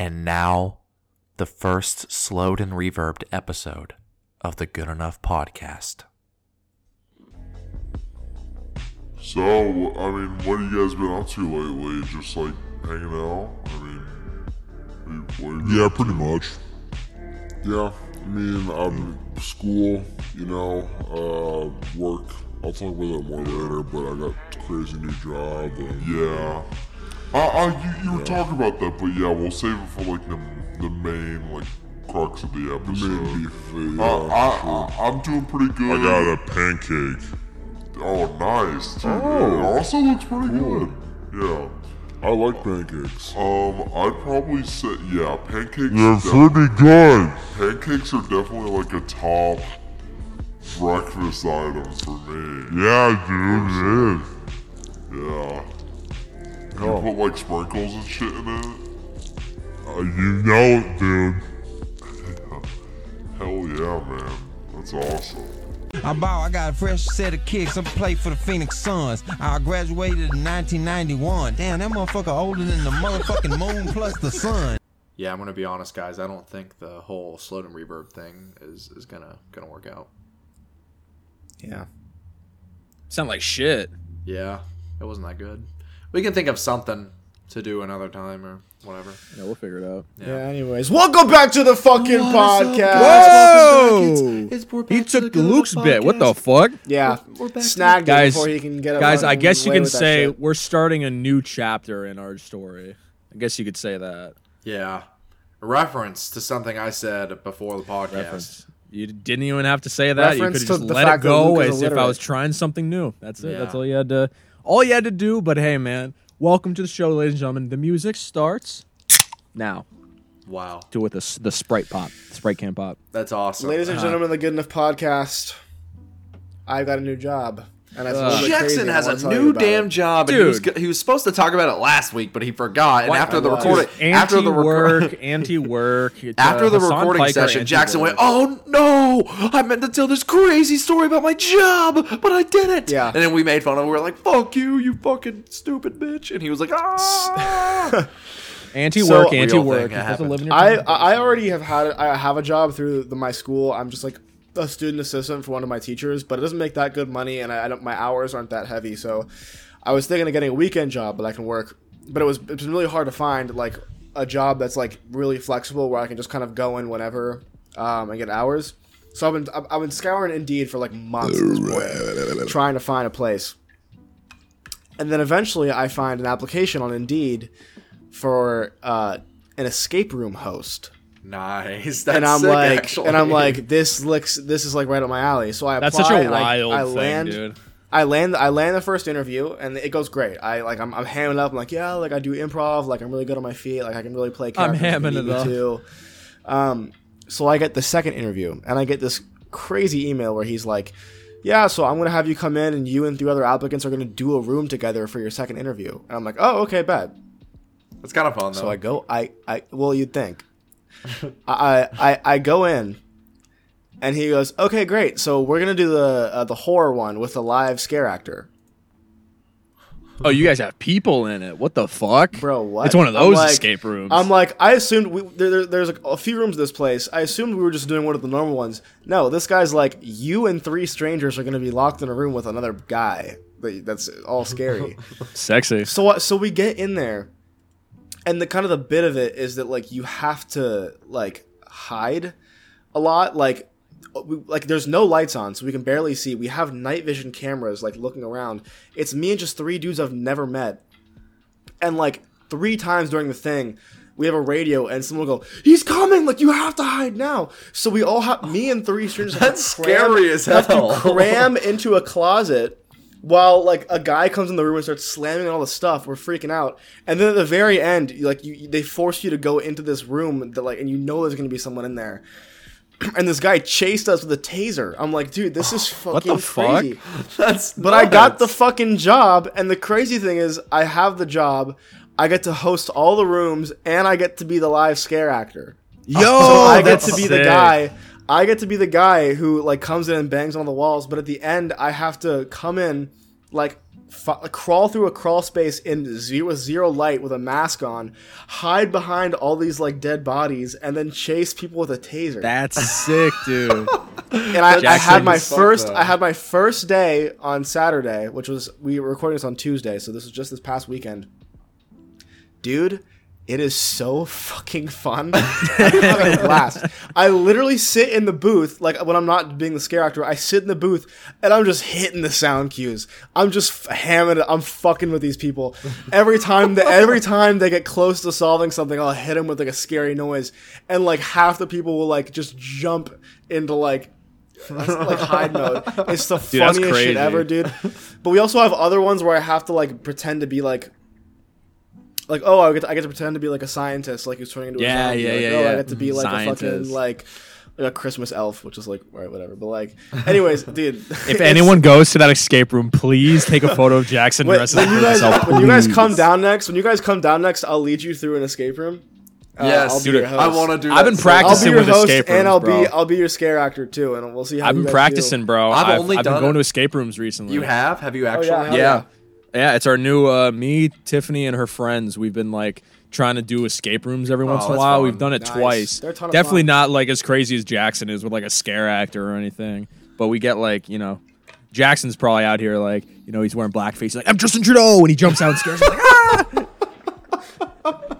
And now, the first slowed and reverbed episode of the Good Enough Podcast. So, I mean, what have you guys been up to lately? Just like hanging out? I mean, what you- what have you been Yeah, up pretty much. Yeah, I mean, I'm school, you know, uh, work. I'll talk about that more later, but I got a crazy new job. And yeah. Uh, uh, you, you were talking about that, but yeah, we'll save it for like the, the main, like, crux of the episode. main beef, yeah, uh, I, I, I'm doing pretty good. I got a pancake. Oh, nice. Dude. Oh. It also looks pretty good. Yeah. I like pancakes. Um, I'd probably say, yeah, pancakes. They're pretty good. pancakes are definitely like a top breakfast item for me. Yeah, dude, it is. Yeah. You Oh. put like sprinkles and shit in it. Uh, you know it, dude. Hell yeah, man. That's awesome. I ball, I got a fresh set of kicks. I'm play for the Phoenix Suns. I graduated in 1991. Damn, that motherfucker older than the motherfucking moon plus the sun. Yeah, I'm gonna be honest, guys. I don't think the whole slowed and reverb thing is is gonna gonna work out. Yeah. Sound like shit. Yeah, it wasn't that good. We can think of something to do another time or whatever. Yeah, we'll figure it out. Yeah. anyways, welcome back to the fucking podcast. Whoa! It's poor He Pat to took Good Enough Luke's bit. What the fuck? Yeah, We're back to- snagged Guys- it before he can get. Guys, I guess you can say we're starting a new chapter in our story. I guess you could say that. Yeah, a reference to something I said before the podcast. Reference. You didn't even have to say that. You could just let it go Luke is as if I was trying something new. That's it. That's all you had to. All you had to do. But hey, man, welcome to the show, ladies and gentlemen. The music starts now. Wow, Do it with the the sprite pop, sprite can pop. that's awesome. Ladies and uh-huh. gentlemen, of the Good Enough podcast. I've got a new job, and that's a little bit crazy, Jackson has a new damn it. job, and he was, he was supposed to talk about it last week, but he forgot. And after the recording, after the record, work, anti work. after the recording session, Jackson went, "Oh no! I meant to tell this crazy story about my job, but I didn't." Yeah. And then we made fun of him. We were like, "Fuck you, you fucking stupid bitch!" And he was like, "Ah." Anti work, Real anti work. thing You're to live in your I. I already have had I have a job through the, my school. I'm just like a student assistant for one of my teachers, but it doesn't make that good money, and I, I don't my hours aren't that heavy. So I was thinking of getting a weekend job, but I can work. But it was it's been really hard to find like a job that's like really flexible where I can just kind of go in whenever um, and get hours. So I've been I've, I've been scouring Indeed for like months point, trying to find a place. And then eventually I find an application on Indeed for uh, an escape room host nice. That's and I'm sick, like, actually. and I'm like, this looks, this is like right up my alley. So I apply That's such a and I- wild I, thing, land, dude. I land, I land the first interview, and it goes great. I like, I'm, I'm hamming up. I'm like, yeah, like I do improv. Like I'm really good on my feet. Like I can really play. I'm characters if you hamming it me up. to. Um, so I get the second interview, and I get this crazy email where he's like, yeah, so I'm gonna have you come in, and you and three other applicants are gonna do a room together for your second interview. And I'm like, oh, okay, bad. it's kind of fun though. So I go, I, I, well, you'd think. I, I, I go in, and he goes, "Okay, great. So we're gonna do the uh, the horror one with a live scare actor, Oh, you guys have people in it. What the fuck, bro. What? It's one of those like- escape rooms. I'm like, I assumed we, there, there- there's like a few rooms in this place. I assumed we were just doing one of the normal ones. No, this guy's like, you and three strangers are gonna be locked in a room with another guy. That's all scary. Sexy. So? So we get in there, and the kind of the bit of it is that like you have to like hide a lot. Like, we, like there's no lights on, so we can barely see. We have night vision cameras like looking around. It's me and just three dudes I've never met, and like three times during the thing. We have a radio, and someone will go, "He's coming! Like you have to hide now." So we all have me and three strangers. That's cram- scary as have to cram into a closet while like a guy comes in the room and starts slamming all the stuff. We're freaking out, and then at the very end, like you, they force you to go into this room that like, and you know there's gonna be someone in there. And this guy chased us with a taser. I'm like, dude, this is What fucking the fuck? That's But I got the fucking job, and the crazy thing is, I have the job. I get to host all the rooms, and I get to be the live scare actor. Yo, so I get that's to be the sick. guy. I get to be the guy who like comes in and bangs on the walls, but at the end, I have to come in, like f- crawl through a crawl space in zero zero light with a mask on, hide behind all these like dead bodies, and then chase people with a taser. That's sick, dude. and I, I had my first up. I had my first day on Saturday, which was we were recording this on Tuesday, so this was just this past weekend. Dude, it is so fucking fun. A blast. I literally sit in the booth, like when I'm not being the scare actor, I sit in the booth and I'm just hitting the sound cues. I'm just f- hammering it. I'm fucking with these people. Every time that every time they get close to solving something, I'll hit them with like a scary noise, and like half the people will like just jump into like like hide mode. It's the Dude, funniest shit ever, dude. But we also have other ones where I have to like pretend to be like, like oh I get to, I get to pretend to be like a scientist, like who's turning into Yeah, a zombie. yeah, like, yeah, oh, yeah. I get to be like a fucking Scientist. like. like a Christmas elf, which is like, all right, whatever. But like, anyways, dude. If anyone goes to that escape room, please take a photo of Jackson when, dressed when as you guys himself. when you guys come down next, when you guys come down next, I'll lead you through an escape room. Uh, yes, I'll be dude, your I want to do. I've been so- practicing I'll be your with host, escape and I'll rooms, be bro. I'll be your scare actor too, and we'll see how I've you been guys practicing, do. bro. I've I've, only I've been going it- to escape rooms recently. You have? Have you Oh, actually? yeah, Yeah. Yeah, it's our new uh, me, Tiffany, and her friends. We've been like trying to do escape rooms every once in a while. fun. We've done it Nice. twice. They're a ton of Definitely fun. not like as crazy as Jackson is with like a scare actor or anything. But we get like you know, Jackson's probably out here like you know he's wearing blackface. He's like I'm Justin Trudeau, and he jumps out and scares. me, like ah!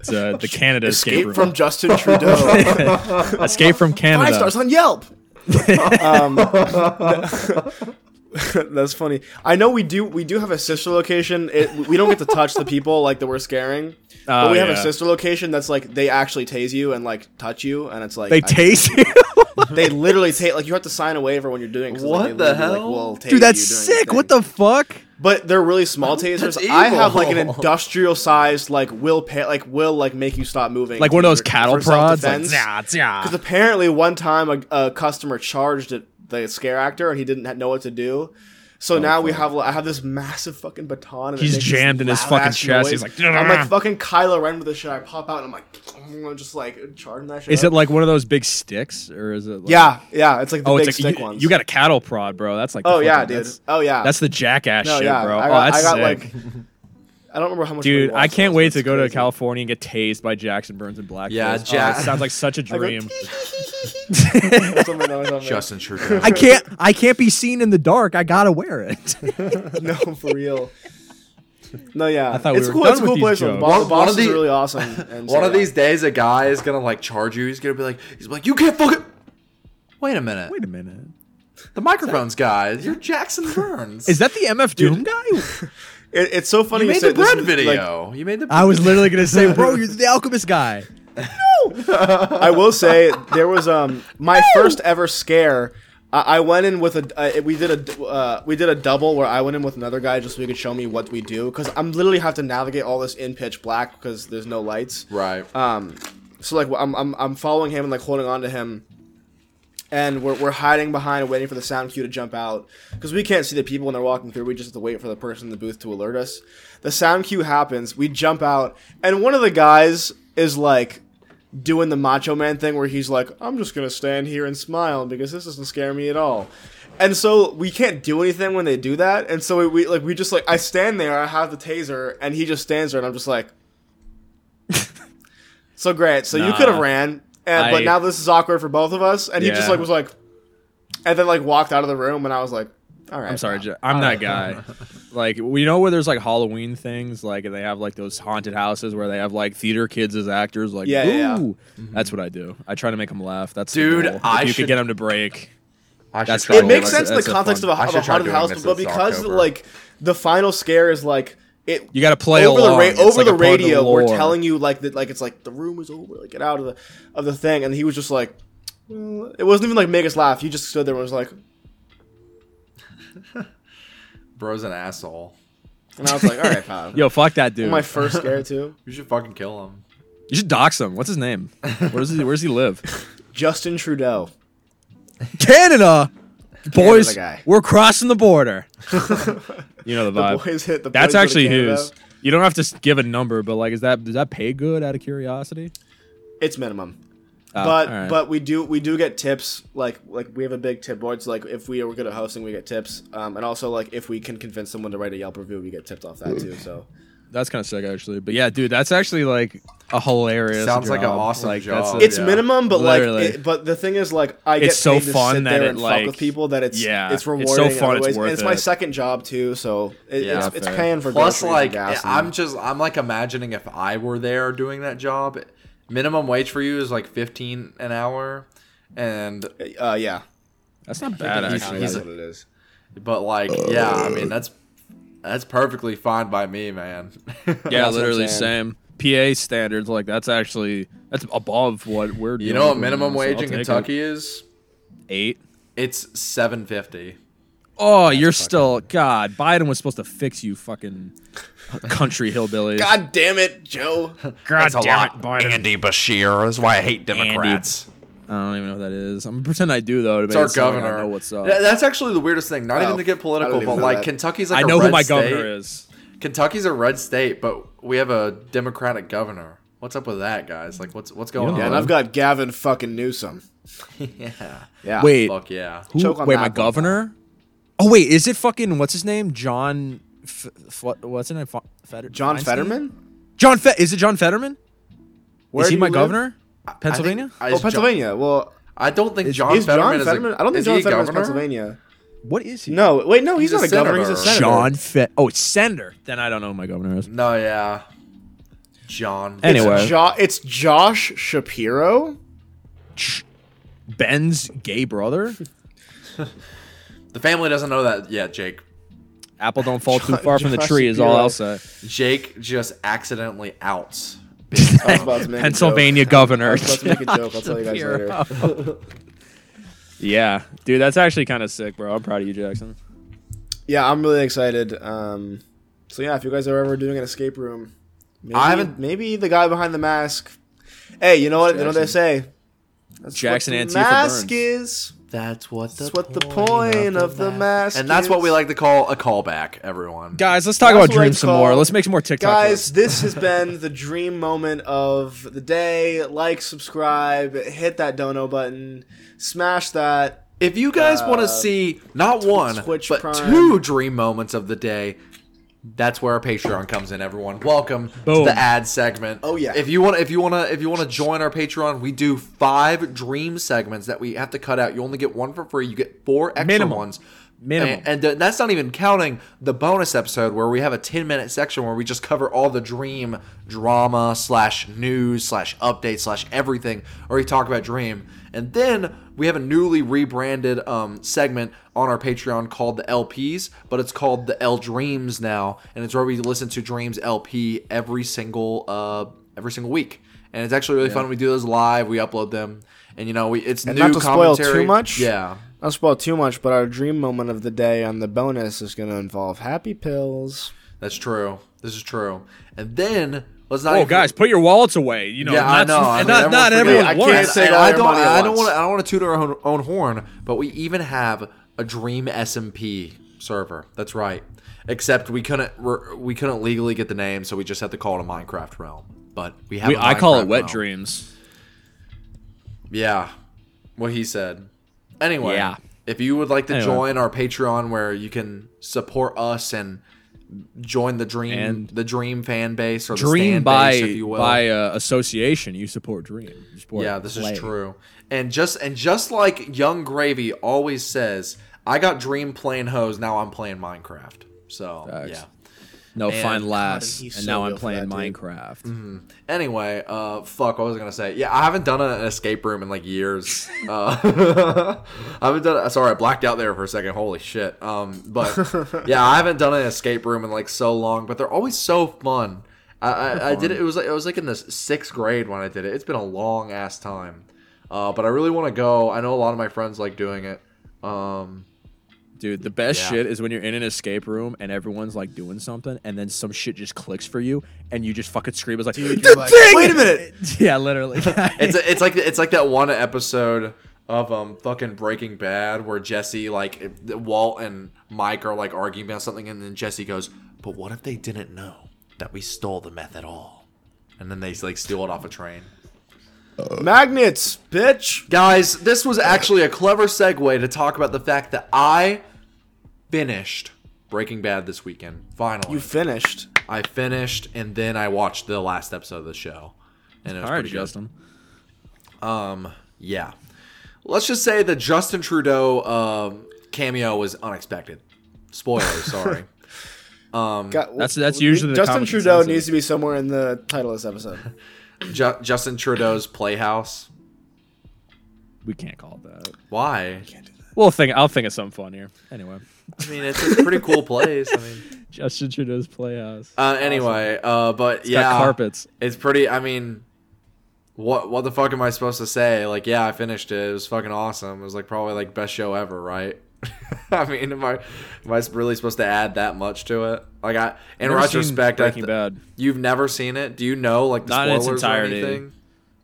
It's uh, the Canada escape, Escape room. from Justin Trudeau. escape from Five Canada. stars on Yelp. that's funny. I know we do. We do have a sister location. It, we don't get to touch the people like that we're scaring. but Oh, we have a sister location that's like they actually tase you and like touch you, and it's like They I- taste you. they literally take like you have to sign a waiver when you're doing. it What like, the hell? Like, tase Dude, that's sick. What the fuck? But they're really small tasers. I have like an industrial sized like will pay like will like make you stop moving. Like one of those cattle prods. Like, nah, yeah. Because apparently one time a, a customer charged it, the scare actor and he didn't know what to do. So oh, now we have I have this massive fucking baton. And He's jammed in his fucking chest. He's like, I'm like fucking Kylo Ren with this shit. I pop out and I'm like, I'm just like charging that shit. Is up. it like one of those big sticks, or is it? Like, Yeah, yeah. It's like the Oh, big it's like stick you, ones. you got a cattle prod, bro. That's like. Oh yeah, dude. Oh yeah. that's the jackass no, shit, yeah. bro. I oh, that's I got sick. like. I don't remember how much. Dude, money I can't was, wait to it's go to. California and get tased by Jackson Burns and Black. Yeah, Oh, Ja- it sounds like such a dream. Something, no, something. Justin Trudeau. I can't. I can't be seen in the dark. I gotta wear it. no, for real. No, yeah, I thought we it's were cool. done It's a cool place. The jokes. bo- One- the one of bosses the- are really awesome. And so, One of yeah. these days, a guy is gonna like charge you. He's gonna be like, he's like, you can't fucking. Wait a minute. wait a minute. The microphones guy. You're Jackson Burns. Is that the MF Doom guy? It, it's so funny you you, made said the bread is, like, video? you made the. I was literally gonna say, bro, you're the alchemist guy. no. I will say there was um my first ever scare. I, I went in with a uh, we did a uh, we did a double where I went in with another guy just so he could show me what we do because I'm literally have to navigate all this in pitch black because there's no lights. right. Um, so like I'm I'm I'm following him and like holding on to him, and we're we're hiding behind waiting for the sound cue to jump out because we can't see the people when they're walking through. We just have to wait for the person in the booth to alert us. The sound cue happens. We jump out, and one of the guys is like doing the Macho Man thing where he's like, "I'm just gonna stand here and smile because this doesn't scare me at all." And so we can't do anything when they do that. And so we, we like we just like I stand there, I have the taser, and he just stands there, and I'm just like. So great. So you could have ran, and, I- but now this is awkward for both of us. And he just like was like, and then like walked out of the room, and I was like, all right. I'm sorry, Ja- I'm that guy. Like we know where there's like Halloween things, like they have like those haunted houses where they have like theater kids as actors. Like, Yeah, yeah, yeah. ooh, mm-hmm. that's what I do. I try to make them laugh. That's Dude, the goal. I if you should- could get them to break. I That's try It makes doing sense in the that's a context fun- of a, I of a haunted house, but because October. like the final scare is like it You got to play over along. the ra- It's over like the a part of the radio. we're telling you like that like it's like the room is over, like get out of the of the thing, and he was just like. "Well," It wasn't even like make us laugh. He just stood there and was like, Bro's an asshole. and I was like, "All right, pal." Yo, fuck that dude. my first scare too. You should fucking kill him. you should dox him. What's his name? Where does he? Where does he live? Justin Trudeau. Canada. Boys, we're crossing the border. you know the The vibe. boys hit the. That's boys go to actually Canada. his. You don't have to give a number, but like, is that does that pay good? Out of curiosity, It's minimum. but alright. but we do we do get tips like like we have a big tip board so like if we are good at hosting we get tips um, and also like if we can convince someone to write a Yelp review we get tipped off that too so That's kind of sick, actually. But yeah, dude, that's actually like a hilarious. Sounds like an awesome like, job. That's it's yeah. minimum but Literally. like it, but the thing is like I get It's so paid to fun sit that there it, and fuck like- with people that it's Yeah, it's it's so rewarding in fun, other it's ways. and it's my it. second job too so it, Yeah, it's, it's paying for Plus, groceries and like, gas and- I'm just, I'm like imagining if I were there doing that job, minimum wage for you is like 15 an hour, and uh yeah that's not bad, He's- actually. that's he's- what it is but like, yeah, I mean that's that's perfectly fine by me, man. yeah, That's what I'm literally same. PA standards, like that's actually that's above what we're. Doing. You know what minimum so wage I'll in. Kentucky is? Eight. It's 750. Oh, you're still God. Biden was supposed to fix you, fucking country hillbillies. god damn it Joe God damn it, Biden. Andy Beshear. That's why I hate Democrats. I don't even know what that is. I'm gonna pretend I do though. To It's make our it sound like governor. I know what's up. Th- That's actually the weirdest thing. Not Oh, even to get political, but like that. Kentucky's like I a know who my state. governor is. Kentucky's a red state, but we have a Democratic governor. What's up with that, guys? Like, what's what's going Yeah, yeah on? and I've got Gavin fucking Newsom yeah. yeah Wait, Fuck yeah. who, choke on wait, my one. governor? Oh wait, is it fucking what's his name? John. F- F- what's his name? F- Feder- John Feinstein? Fetterman John. Fe- is it John Fetterman? Where is he my live? governor? Pennsylvania. I oh think, I, Pennsylvania well I don't think John is Fetterman John is Fetterman a, I don't think is John he a Fetterman's governor? Pennsylvania what is he? No, wait, no, he's, He's not a a governor. He's a senator. senator. John Fet. Oh, it's senator. Then I don't know who my governor is. No, yeah. John. Anyway. It's, jo- it's Josh Shapiro. Ben's gay brother. The family doesn't know that yet, Jake. Apple don't fall too John- far from the Josh tree is all I'll say. Jake just accidentally outs. I was about to make a Pennsylvania governor. was about to make a joke. I'll tell you guys later. Yeah, dude, that's actually kind of sick, bro. I'm proud of you, Jackson. Yeah, I'm really excited. Um, so yeah, if you guys are ever doing an escape room, maybe, I haven't- maybe the guy behind the mask. Hey, you know what? You know what they say. That's Jackson what Antifa mask Burns. is. That's what the That's what the point of the mask. And that's what we like to call a callback, everyone. Guys, let's talk That's about what dreams it's some more. called. Let's make some more TikTok. Guys, lists. this has been the dream moment of the day. Like, subscribe, hit that dono button, smash that. If you guys want Uh, to see not one, Twitch but Prime. two dream moments of the day, that's where our Patreon comes in. Everyone, welcome Boom. to the ad segment. Oh, yeah. If you want to, if you want to, if you want to join our Patreon, we do five dream segments that we have to cut out. You only get one for free. You get four extra Minimum. ones. Minimum. And, and that's not even counting the bonus episode where we have a 10 minute section where we just cover all the dream drama slash news slash update slash everything, or we talk about dream. And then we have a newly rebranded um, segment on our Patreon called the LPs, but it's called the L Dreams now, and it's where we listen to Dreams LP every single uh, every single week. And it's actually really fun. We do those live. We upload them, and you know, we it's And new not to spoil too much. Yeah, Not spoil too much, but our dream moment of the day on the bonus is going to involve happy pills. That's true. This is true. And then let's not. oh, even- guys, put your wallets away. You know, Yeah, I not, know. I mean, not, not everyone everyone. I can't wants. say And all I don't. money I don't want to. I don't want to toot our own, own horn, but we even have a Dream SMP server. That's right. Except we couldn't. We're, we couldn't legally get the name, so we just had to call it a Minecraft realm. But we have. We, a I call it wet realm. dreams. Yeah, what he said. Anyway, Yeah. if you would like to Anyway. join our Patreon, where you can support us and join the Dream And the Dream fan base or the Dream by base, if you will. by uh, association, you support Dream. You support Yeah, this play. is true. And just and just like Yung Gravy always says, I got Dream playing hose. Now I'm playing Minecraft. So Facts. yeah. No And- fine lass, he's and so now I'm playing that, dude. Minecraft. Anyway, uh, fuck. What was I gonna say? Yeah, I haven't done an escape room in like years. Uh, I haven't done. Sorry, I blacked out there for a second. Holy shit. Um, but yeah, I haven't done an escape room in like so long. But they're always so fun. I, I, I did it. It was like it was like in the sixth grade when I did it. It's been a long ass time. Uh, but I really want to go. I know a lot of my friends like doing it. Um, Dude, the best Yeah. shit is when you're in an escape room and everyone's like doing something, and then some shit just clicks for you, and you just fucking scream. It's like, you're "The like, thing!" "Wait a minute!" yeah, literally. it's it's like it's like that one episode of um fucking Breaking Bad where Jesse like Walt and Mike are like arguing about something and then Jesse goes, "But what if they didn't know that we stole the meth at all?" And then they like steal it off a train. Magnets, bitch. Guys, this was actually a clever segue to talk about the fact that I finished Breaking Bad this weekend. Finally. You finished. I finished and then I watched the last episode of the show. And it was All right, pretty good. Justin. Um, yeah. Let's just say the Justin Trudeau um, cameo was unexpected. Spoilers, sorry. Um, Got- That's- that's usually Justin common Trudeau needs to be somewhere in the title of this episode. Ju- Justin Trudeau's Playhouse. We can't call it that. Why? We'll think. I'll think of something funnier. Anyway, I mean, it's a pretty cool place. I mean, Justin Trudeau's Playhouse. uh, anyway, uh, but It's yeah, carpets. It's pretty. I mean, what what the fuck am I supposed to say? Like, yeah, I finished it. It was fucking awesome. It was like probably like best show ever, right? I mean, am I am I really supposed to add that much to it? Like, I in retrospect, I th- Bad. You've never seen it? Do you know like the Not spoilers or anything?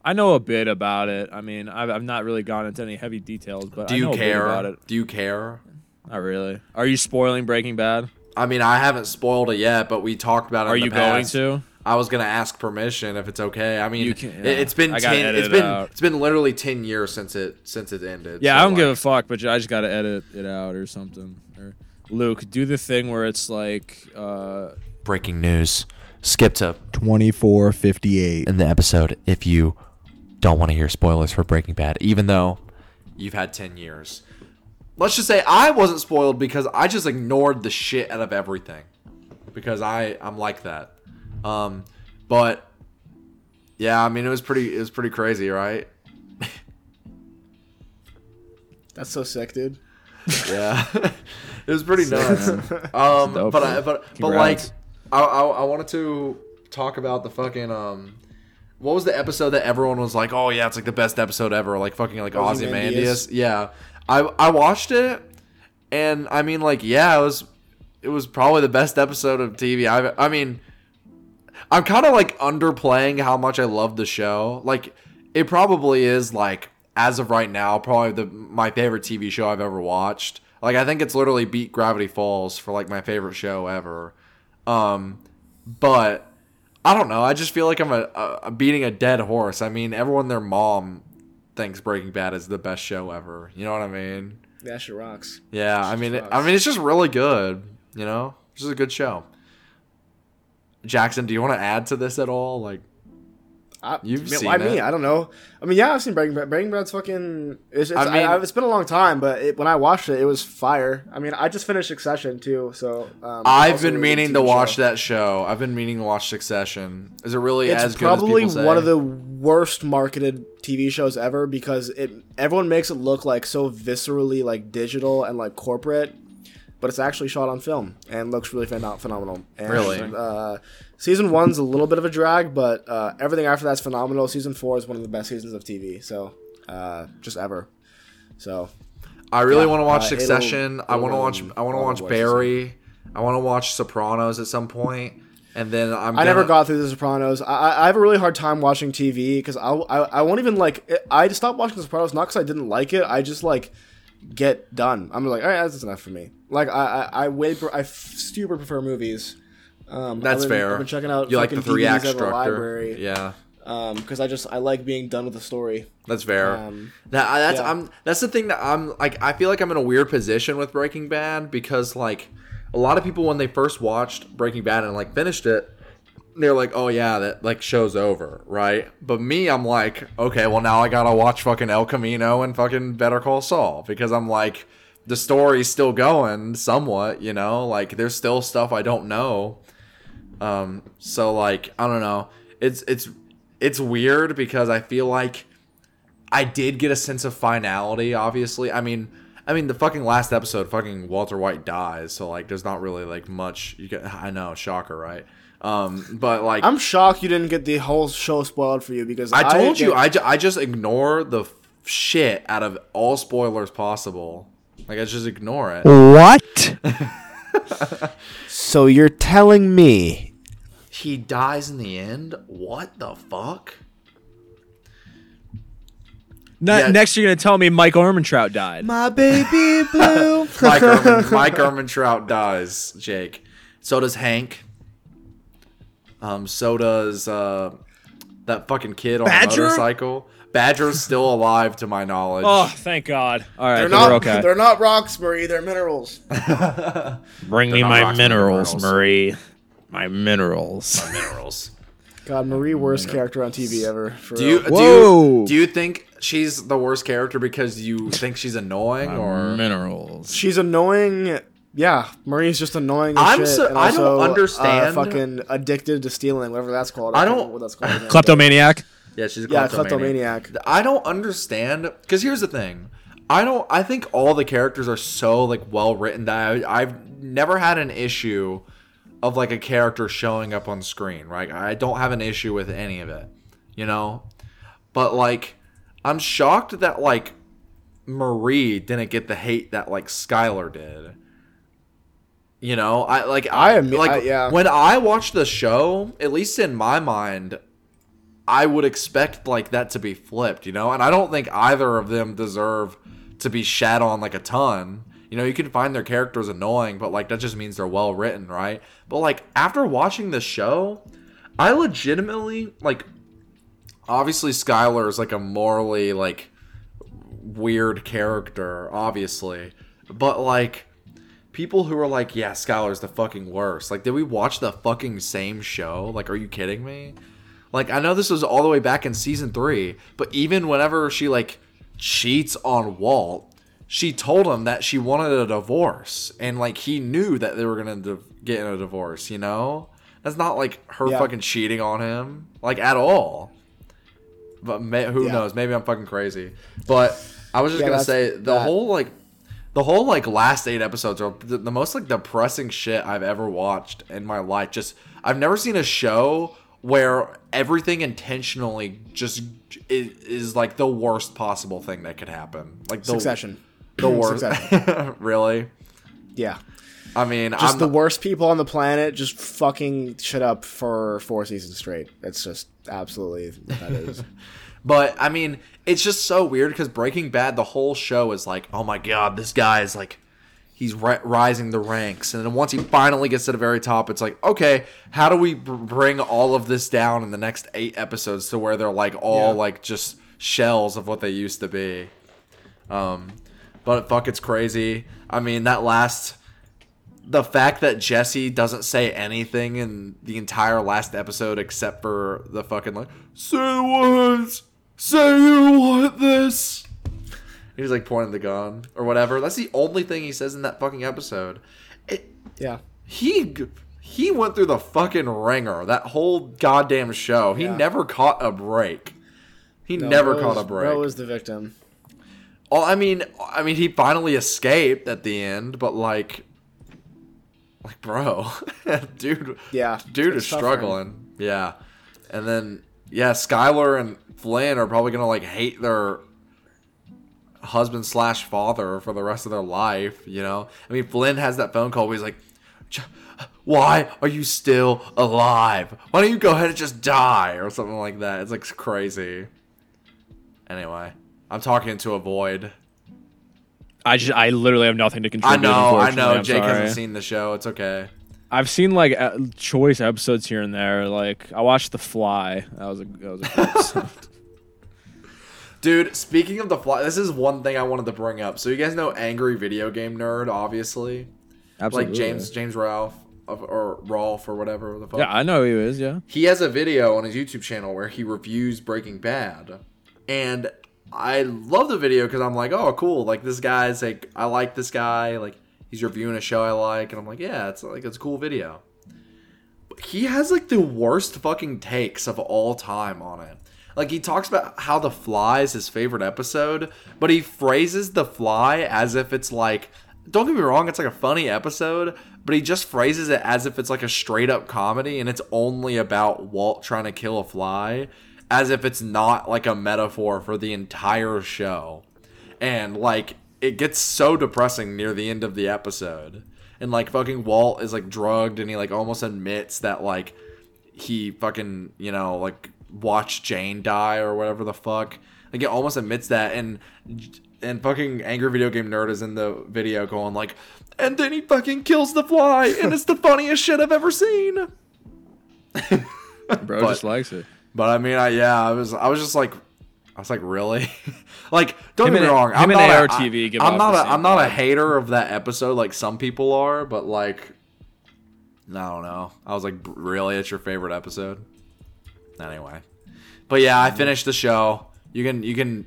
I know a bit about it. I mean, I've, I've not really gone into any heavy details, but Do I you know a bit care? about it. Do you care? Not really. Are you spoiling Breaking Bad? I mean, I haven't spoiled it yet, but we talked about it. Are in the you going to? I was gonna ask permission if it's okay. I mean, You can- it, yeah. it's been I gotta ten. edit It's it been out. it's been literally ten years since it since it ended. Yeah, so, I don't give a fuck, but I just gotta edit it out or something. Or Luke, do the thing where it's like uh, breaking news. Skip to 2458. in the episode if you don't want to hear spoilers for Breaking Bad, even though you've had 10 years. Let's just say I wasn't spoiled because I just ignored the shit out of everything. Because I I'm like that. Um but yeah, I mean it was pretty it was pretty crazy, right? That's so sick, dude. Yeah. it was pretty nuts. Um dope, but I but but like I, I I wanted to talk about the fucking um what was the episode that everyone was like, "Oh yeah, it's like the best episode ever," like fucking like Ozymandias. Ozymandias. Yeah, I I watched it, and I mean like yeah, it was it was probably the best episode of TV. I I mean, I'm kind of like underplaying how much I love the show. Like it probably is like as of right now probably the my favorite TV show I've ever watched. Like I think it's literally beat Gravity Falls for like my favorite show ever. Um, but I don't know. I just feel like I'm a, a, beating a dead horse. I mean, everyone, their mom thinks Breaking Bad is the best show ever. You know what I mean? That shit rocks. Yeah. I mean, it, I mean, it's just really good. You know, it's just a good show. Jackson, do you want to add to this at all? Like, I, You've I mean, seen why me? I don't know. I mean, yeah, I've seen Breaking Bad. Breaking Bad's fucking. It's, it's, I mean- I, it's been a long time, but it, when I watched it, it was fire. I mean, I just finished Succession too, so. Um, I've been meaning to watch show. that show. I've been meaning to watch Succession. Is it really It's as good as probably people say? one of the worst marketed TV shows ever because it everyone makes it look like so viscerally like digital and like corporate, but it's actually shot on film and looks really phen- phenomenal. And, Really? uh, season one's a little bit of a drag, but uh, everything after that's phenomenal. Season four is one of the best seasons of TV, so uh, just ever. So I really Yeah, want to watch uh, it'll- Succession. I want to watch. I want to watch. Barry. I want to watch Sopranos at some point, and then I'm. I never gonna- got through The Sopranos. I, I I have a really hard time watching TV because I, I I won't even like. I stopped watching The Sopranos not because I didn't like it. I just like get done. I'm like, all right, that's enough for me. Like I I, I way pre- I f- super prefer movies. Um, That's I've been, fair. I've been checking out You like the three act structure? library. Yeah, because I just I like being done with the story. that's fair. Um, that, that's yeah. I'm. That's the thing that I'm like. I feel like I'm in a weird position with Breaking Bad because like a lot of people when they first watched Breaking Bad and like finished it. They're like, oh yeah, that like show's over, right? But me, I'm like, okay, well now I gotta watch fucking El Camino and fucking Better Call Saul because I'm like, the story's still going somewhat, you know. Like there's still stuff I don't know. Um, so like I don't know. It's it's it's weird because I feel like I did get a sense of finality. Obviously, I mean, I mean the fucking last episode, fucking Walter White dies. So like, there's not really like much. You get, I know, shocker, right? Um, but like I'm shocked you didn't get the whole show spoiled for you because I told you, get- I, ju- I just ignore the f- shit out of all spoilers possible. Like I just ignore it. What? so you're telling me He dies in the end. What the fuck? Ne- Yeah. Next, you're gonna tell me Mike Armentrout died. my baby blue? Mike Erman, Mike Ehrmantraut dies. Jake. So does Hank. Um. So does uh, That fucking kid on Badger? the motorcycle. Badger's still alive to my knowledge. Oh, thank God. All right, They're so not. we're okay. They're not rocks, Marie. They're minerals. Bring me my rocks, minerals, minerals. Marie. My minerals. My minerals. God, Marie, worst character on TV ever. For Do you, real. do Whoa. you do you think she's the worst character because you think she's annoying or minerals. She's annoying. Yeah, Marie's just annoying. As I'm shit, so- and I don't also, uh, understand- fucking addicted to stealing, whatever that's called. I can't don't- remember what that's called. again, Kleptomaniac. Yeah, she's a Yeah, kleptomaniac. kleptomaniac. I don't understand because here's the thing. I don't. I think all the characters are so like well written that I, I've never had an issue of like a character showing up on screen. Right? I don't have an issue with any of it. You know, but like I'm shocked that like Marie didn't get the hate that like Skylar did. You know, I like I am- like I- yeah. when I watch the show, at least in my mind, I would expect like that to be flipped, you know? And I don't think either of them deserve to be shat on like a ton. You know, you can find their characters annoying, but like that just means they're well written, right? But like after watching the show, I legitimately like obviously Skylar is like a morally like weird character, obviously. But like people who are like, yeah, Skylar's the fucking worst. Like, did we watch the fucking same show? Like, are you kidding me? Like, I know this was all the way back in season three, but even whenever she like cheats on Walt, she told him that she wanted a divorce, and like he knew that they were gonna di- get in a divorce. You know, that's not like her Yeah. fucking cheating on him, like at all. But may, who Yeah. knows? Maybe I'm fucking crazy. But I was just Yeah, gonna say the that- whole like the whole like last eight episodes are the, the most like depressing shit I've ever watched in my life. Just I've never seen a show where everything intentionally just is, is like the worst possible thing that could happen. Like the Succession. The worst. Really? Yeah. I mean, Just I'm the worst people on the planet just fucking shit up for four seasons straight. It's just absolutely what that is. But I mean, it's just so weird because Breaking Bad, the whole show is like, oh my god, this guy is like, he's ri- rising the ranks, and then once he finally gets to the very top, it's like, okay, how do we br- bring all of this down in the next eight episodes to where they're like all Yeah. like just shells of what they used to be? Um, but fuck, it's crazy. I mean, that last. The fact that Jesse doesn't say anything in the entire last episode except for the fucking like say the words, say you want this. He's like pointing the gun or whatever. That's the only thing he says in that fucking episode. It, Yeah. he he went through the fucking ringer that whole goddamn show. He Yeah. never caught a break. He No, never caught was- a break. Bro was the victim. Oh, I mean, I mean, he finally escaped at the end, but like, like, bro, dude, Yeah, dude is for struggling. Yeah, and then yeah, Skylar and Flynn are probably gonna like hate their husband slash father for the rest of their life. You know, I mean, Flynn has that phone call where he's like, "J- "Why are you still alive? Why don't you go ahead and just die?" or something like that. It's like crazy. Anyway, I'm talking to a void. I just I literally have nothing to I contribute. know, I know. I'm Jake sorry. hasn't seen the show. It's okay. I've seen like choice episodes here and there. Like I watched The Fly. That was a that was a good episode. Dude, speaking of the fly, this is one thing I wanted to bring up. So you guys know Angry Video Game Nerd, obviously, Absolutely. like James James Ralph of, or Rolf or whatever the fuck. Yeah, I know who he is. Yeah. he has a video on his YouTube channel where he reviews Breaking Bad, and I love the video because I'm like, oh, cool. Like this guy's like, I like this guy. Like he's reviewing a show I like, and I'm like, yeah, it's like it's a cool video. But he has like the worst fucking takes of all time on it. Like he talks about how The Fly is his favorite episode, but he phrases The Fly as if it's like don't get me wrong, it's like a funny episode, but he just phrases it as if it's like a straight up comedy and it's only about Walt trying to kill a fly, as if it's not like a metaphor for the entire show. And like it gets so depressing near the end of the episode. And like fucking Walt is like drugged and he like almost admits that like he fucking, you know, like watched Jane die or whatever the fuck. Like it almost admits that and and fucking angry video game nerd is in the video going like and then he fucking kills the fly and it's the funniest shit I've ever seen. Bro But- just likes it. But I mean, I yeah, I was I was just like, I was like, really? like, don't Him get me wrong. I'm not a- ARTV give I, am not a I'm not a hater of that episode like some people are, but like, I don't know. I was like, really, it's your favorite episode? Anyway, but yeah, I finished the show. You can you can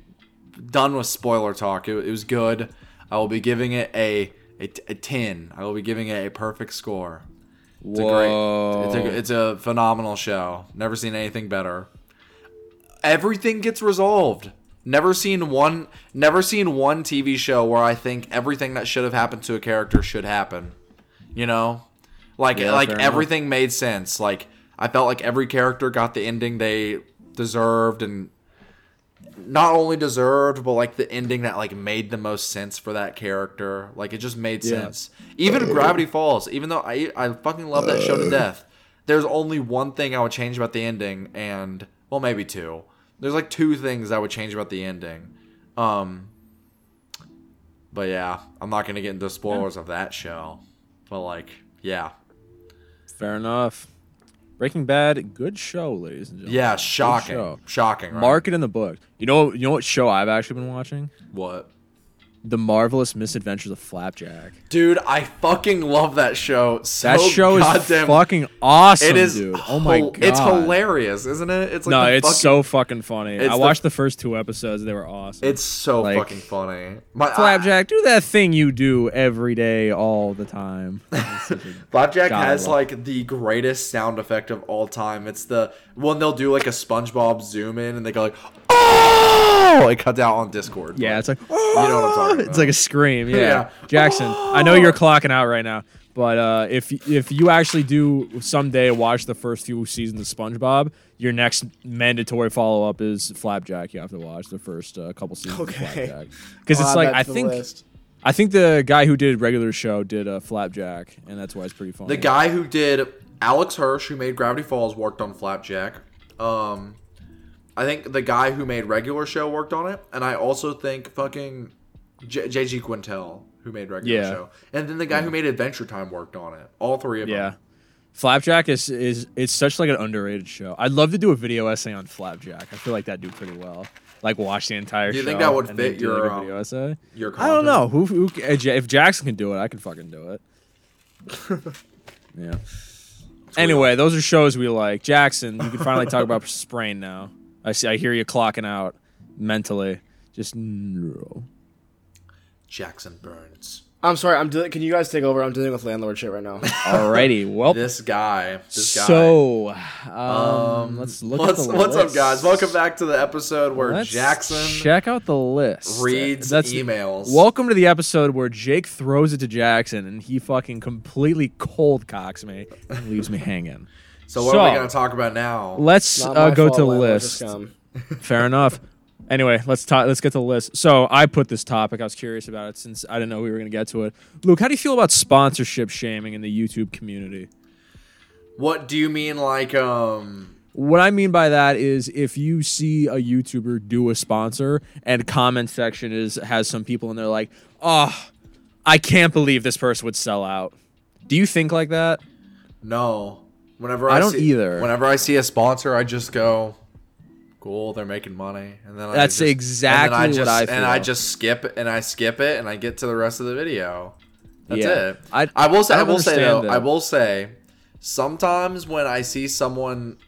done with spoiler talk. It, it was good. I will be giving it a, a a ten. I will be giving it a perfect score. It's a Whoa. great. It's a, it's a phenomenal show. Never seen anything better. Everything gets resolved. Never seen one. Never seen one TV show where I think everything that should have happened to a character should happen. You know, like Yeah, like fair enough. everything made sense. Like I felt like every character got the ending they deserved and not only deserved, but like the ending that like made the most sense for that character. Like it just made Yeah. sense. Even Gravity Falls, even though I I fucking love that show to death, there's only one thing I would change about the ending, and well maybe two. There's like two things I would change about the ending. Um But yeah, I'm not gonna get into spoilers of that show. But like, yeah. Fair enough. Breaking Bad, good show, ladies and gentlemen. Yeah, shocking. Shocking, right? Mark it in the book. You know, you know what show I've actually been watching? what? The Marvelous Misadventures of Flapjack. Dude, I fucking love that show. So That show is fucking awesome, It is. dude. Oh my god, It's hilarious, isn't it? It's like no, it's fucking- so fucking funny. I watched the first two episodes; they were awesome. It's so like- fucking funny. My, Flapjack, do that thing you do every day, all the time. It's such a- Flapjack has like the greatest sound effect of all time. It's the one they'll do like a SpongeBob zoom in and they go like, oh, it cuts out on Discord. yeah, it's like you know what I'm talking about. It's like a scream. Yeah, Yeah. Jackson, I know you're clocking out right now, but uh, if if you actually do someday watch the first few seasons of SpongeBob, your next mandatory follow up is Flapjack. You have to watch the first uh, couple seasons Okay. of Flapjack because it's like I think list. I think the guy who did regular show did uh, Flapjack, and that's why it's pretty funny. The guy who did Alex Hirsch, who made Gravity Falls, worked on Flapjack. Um, I think the guy who made regular show worked on it, and I also think fucking J- JG Quintel, who made regular Yeah. show, and then the guy who made Adventure Time worked on it. All three of them. Yeah. them. Flapjack is is it's such like an underrated show. I'd love to do a video essay on Flapjack. I feel like that'd do pretty well. Like watch the entire. Do you show think that would fit like, your, a um, video essay? Your I don't know who, who if Jackson can do it, I can fucking do it. yeah. Anyway, those are shows we like. Jackson, you can finally talk about Sprain now. I see. I hear you clocking out mentally. Just no. Jackson Burns. I'm sorry. I'm dealing. Can you guys take over? I'm dealing with landlord shit right now. Alrighty. Well, This guy. This guy. so um, let's look what's, at the what's up, guys? Welcome back to the episode where Let's Jackson check out the list. reads That's, emails. Welcome to the episode where Jake throws it to Jackson and he fucking completely cold cocks me and leaves me hanging. So what are we going to talk about now? Let's uh, go to the list. Fair enough. Anyway, let's talk. Let's get to the list. So I put this topic. I was curious about it since I didn't know we were going to get to it. Luke, how do you feel about sponsorship shaming in the YouTube community? What do you mean, like, um, What I mean by that is if you see a YouTuber do a sponsor and comment section is has some people and they're like, "Oh, I can't believe this person would sell out." Do you think like that? no. Whenever I, I don't see, either. Whenever I see a sponsor, I just go, "Cool, they're making money," and then I That's just, and exactly I what just, I And I just skip and I skip it and I get to the rest of the video. That's Yeah. it. I- I will say. I I, will say though. it. I will say. Sometimes when I see someone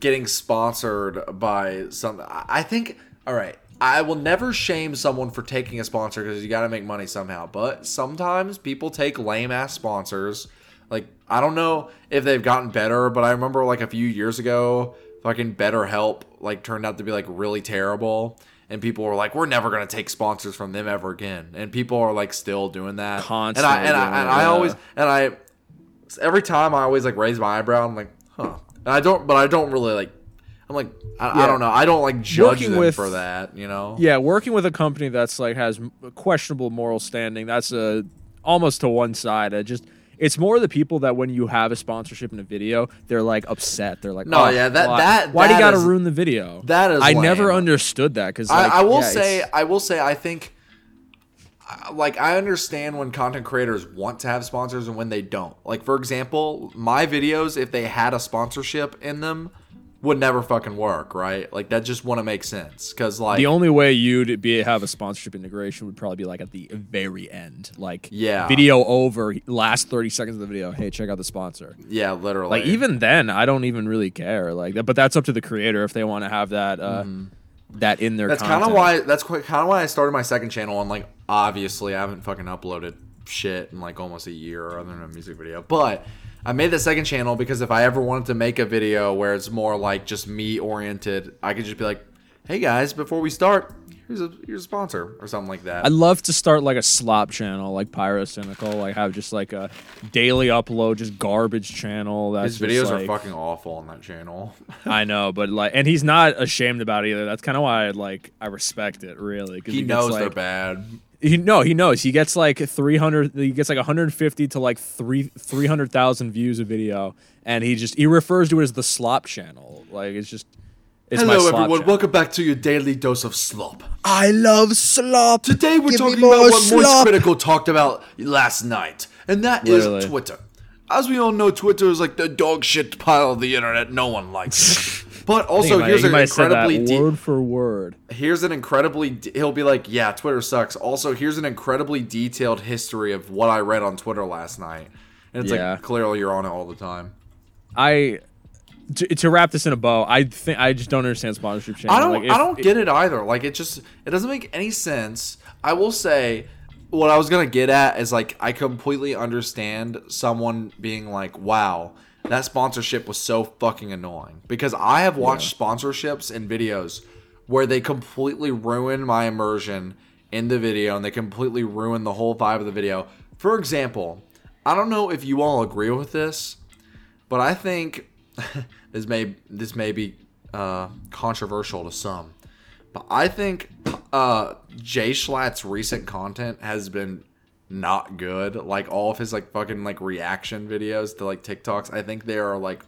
getting sponsored by some, I I think. All right. I will never shame someone for taking a sponsor because you got to make money somehow. But sometimes people take lame ass sponsors. Like I don't know if they've gotten better, but I remember like a few years ago, fucking BetterHelp like turned out to be like really terrible, and people were like, "We're never gonna take sponsors from them ever again." And people are like still doing that. Constantly And I and I, and I always and I every time I always like raise my eyebrow. I'm like, huh. And I don't, but I don't really like. I'm like, I, I don't know. I don't like judge Working them with- for that. You know. Yeah, working with a company that's like has questionable moral standing, that's a almost to one side. I just it's more the people that when you have a sponsorship in a video, they're like upset. They're like, No, oh, yeah, that- why, that- why do you got to ruin the video? that is I never understood that because I, I will yeah, say, I will say, I think, uh, like, I understand when content creators want to have sponsors and when they don't. Like, for example, my videos, if they had a sponsorship in them, would never fucking work, right? Like that just wouldn't make sense because like The only way you'd be have a sponsorship integration would probably be like at the very end, like Yeah. video over, last thirty seconds of the video. Hey, check out the sponsor. yeah, literally. Like even then, I don't even really care. Like that, but that's up to the creator if they want to have that uh, that in their. That's kind of why. That's kind of why I started my second channel. And like, obviously, I haven't fucking uploaded shit in like almost a year, or other than a music video. But I made the second channel because if I ever wanted to make a video where it's more like just me oriented, I could just be like, "Hey guys, before we start, here's a here's a sponsor or something like that." I'd love to start like a slop channel, like Pyro Pyrocynical, like have just like a daily upload, just garbage channel. That's His videos just, are fucking awful on that channel. I know, but like, and he's not ashamed about it either. That's kind of why I like I respect it really. he gets, knows like, they're bad. He no, he knows. He gets like 300 he gets like 150 to like 3 300,000 views a video and he just he refers to it as the slop channel. Like it's just it's my Hello slop everyone, channel. welcome back to your daily dose of slop. I love slop. Today we're Give talking about what Moist slop. Critical talked about last night, and that is Literally. Twitter. As we all know, Twitter is like the dog shit pile of the internet. No one likes it. But also, here's an might have said that incredibly de- word for word. here's an incredibly de- he'll be like, yeah, Twitter sucks. Also, here's an incredibly detailed history of what I read on Twitter last night, and it's Yeah. like clearly you're on it all the time. I to, to wrap this in a bow, I think I just don't understand sponsorship channel. I don't. Like, if- I don't get it either. Like it just. It doesn't make any sense. I will say, what I was gonna get at is like I completely understand someone being like, "Wow, that sponsorship was so fucking annoying." Because I have watched sponsorships and videos where they completely ruin my immersion in the video and they completely ruin the whole vibe of the video. For example, I don't know if you all agree with this, but I think this may this may be uh, controversial to some, but I think uh, Jschlatt's recent content has been not good. Like all of his like fucking like reaction videos to like TikToks, I think they are like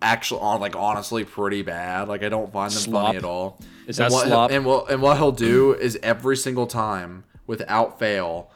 actually on like honestly pretty bad. Like I don't find them Slop. funny at all. Is and that what, slop? And what and what he'll do is every single time without fail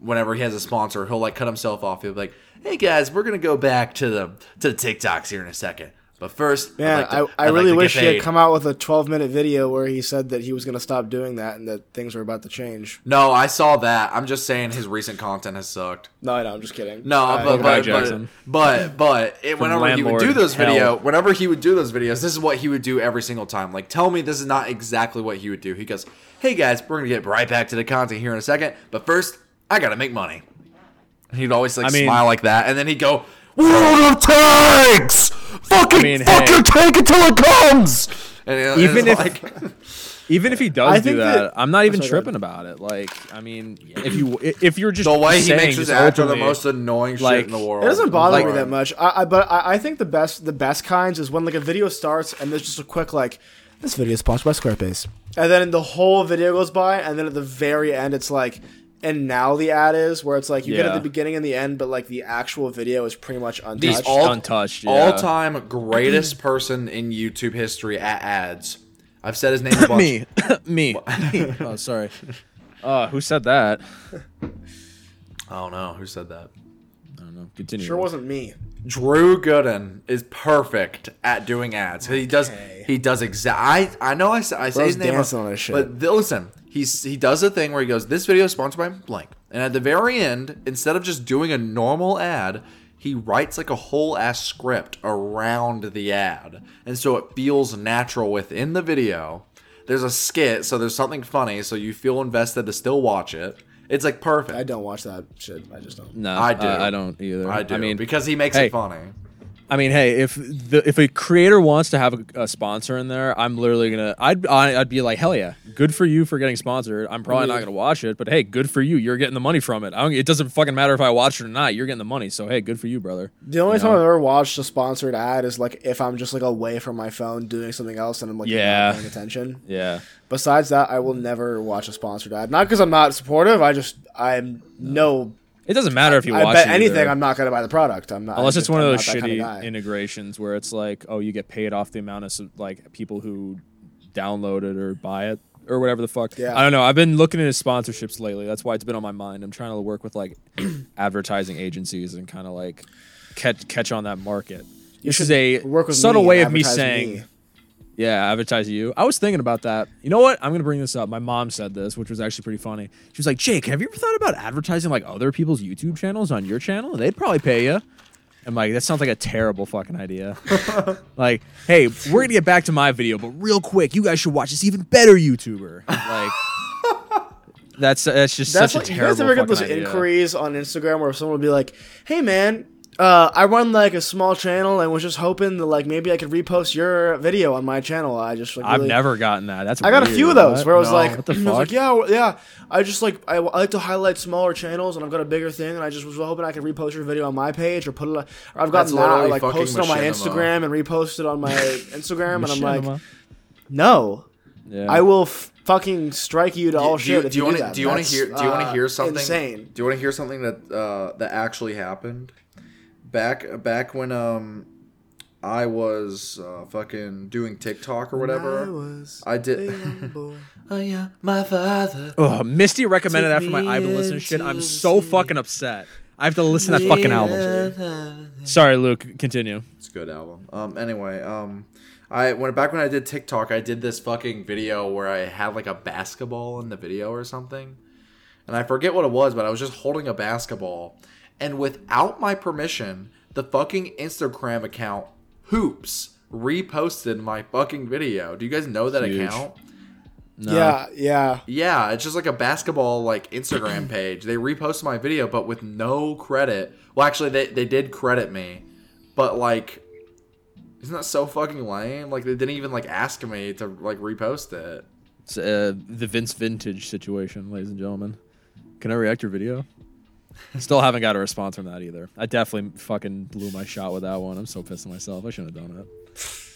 whenever he has a sponsor, he'll like cut himself off. He'll be like, "Hey guys, we're gonna go back to the to the TikToks here in a second, but first, Man, I'd like to- I, I I'd like really wish he had come out with a 12 minute video where he said that he was going to stop doing that and that things were about to change. No, I saw that. I'm just saying his recent content has sucked. No, no, I'm just kidding. No, Uh, but back, but, but but but it, whenever he would do those hell. video, whenever he would do those videos, this is what he would do every single time. Like, tell me this is not exactly what he would do. He goes, "Hey guys, we're gonna get right back to the content here in a second, but first, I gotta make money." And he'd always like I mean- smile like that, and then he'd go, "World of Tanks, fucking I mean, fucking hey. tank until it comes." And it- Even it's if- like, even if he does I do that, that- I'm not oh, even Sorry, go ahead. tripping about it. Like, I mean, if you if you're just the way he makes his just ads are the most annoying like- shit in the world. It doesn't bother Like- me that much. I, I but I, I think the best the best kinds is when like a video starts and there's just a quick like this video is sponsored by Squarespace, and then the whole video goes by, and then at the very end it's like. And now the ad is where it's like you get at the beginning and the end, but like the actual video is pretty much untouched. These all untouched, yeah. all time greatest person in YouTube history at ads. I've said his name a bunch. me, me. me. Oh, sorry. Uh, who said that? I don't know who said that. I don't know. Continue. sure wasn't me. Drew Gooden is perfect at doing ads. He does. He does exact. I I know I say, I say Bro's his name, dancing on his shit. but th- listen, he's he does a thing where he goes, "This video is sponsored by blank," and at the very end, instead of just doing a normal ad, he writes like a whole ass script around the ad, and so it feels natural within the video. There's a skit, so there's something funny, so you feel invested to still watch it. It's like perfect. I don't watch that shit. I just don't. No, I do. I don't either. I do. I mean, because he makes hey, it funny. I mean, hey, if the if a creator wants to have a, a sponsor in there, I'm literally gonna. I'd I- I'd be like, hell yeah, good for you for getting sponsored. I'm probably not gonna watch it, but hey, good for you. You're getting the money from it. I don't, it doesn't fucking matter if I watch it or not. You're getting the money, so hey, good for you, brother. The only You time know? I've ever watched a sponsored ad is like if I'm just like away from my phone doing something else and I'm like Yeah. not paying attention. Yeah, Besides that, I will never watch a sponsored ad. Not because I'm not supportive. I just I'm no. It doesn't matter if you I watch bet it anything. either. I'm not gonna buy the product. I'm not. unless it's one of those shitty integrations where it's like, oh, you get paid off the amount of sub- like people who download it or buy it or whatever the fuck. Yeah. I don't know. I've been looking into sponsorships lately. That's why it's been on my mind. I'm trying to work with like advertising agencies and kind of like catch catch on that market. This should is a work with subtle me way of me saying, me. Yeah, advertise you. I was thinking about that. You know what? I'm gonna bring this up. My mom said this, which was actually pretty funny. She was like, "Jake, have you ever thought about advertising like other people's YouTube channels on your channel? They'd probably pay you." I'm like, that sounds like a terrible fucking idea. like, hey, we're gonna get back to my video, but real quick, you guys should watch this even better YouTuber. Like, that's that's just That's such like a you terrible guys ever get those idea. inquiries on Instagram where someone will be like, "Hey man, uh, I run like a small channel and was just hoping that like maybe I could repost your video on my channel." I just like I've never gotten that. That's I got a few of those What? where I was No. like, what the I was like, yeah, yeah. I just like I, I like to highlight smaller channels, and I've got a bigger thing, and I just was hoping I could repost your video on my page or put it. Or I've That's gotten that, or like fucking post on my. Instagram and reposted on my Instagram, and I'm like, no, Yeah. I will f- fucking strike you to all do you, shit if do you you want to do you want to hear do you want to uh, hear something insane? Do you want to hear something that uh, that actually happened? Back back when um I was uh, fucking doing TikTok or whatever. was I did. oh yeah, my father. Ugh, Misty recommended that for my me I've been listening shit. I'm so fucking upset. I have to listen to that fucking album. Sorry, Luke. Continue. It's a good album. Um. Anyway. Um. I when back when I did TikTok, I did this fucking video where I had like a basketball in the video or something, and I forget what it was, but I was just holding a basketball, and without my permission, the fucking Instagram account Hoops reposted my fucking video. Do you guys know that Huge. account? Yeah, yeah. Yeah, it's just like a basketball like Instagram page. They reposted my video, but with no credit. Well, actually, they they did credit me, but like, isn't that so fucking lame? Like they didn't even like ask me to like repost it. It's uh, the Vince Vintage situation, ladies and gentlemen. Can I react your video? Still haven't got a response from that either. I definitely fucking blew my shot with that one. I'm so pissed at myself. I shouldn't have done it.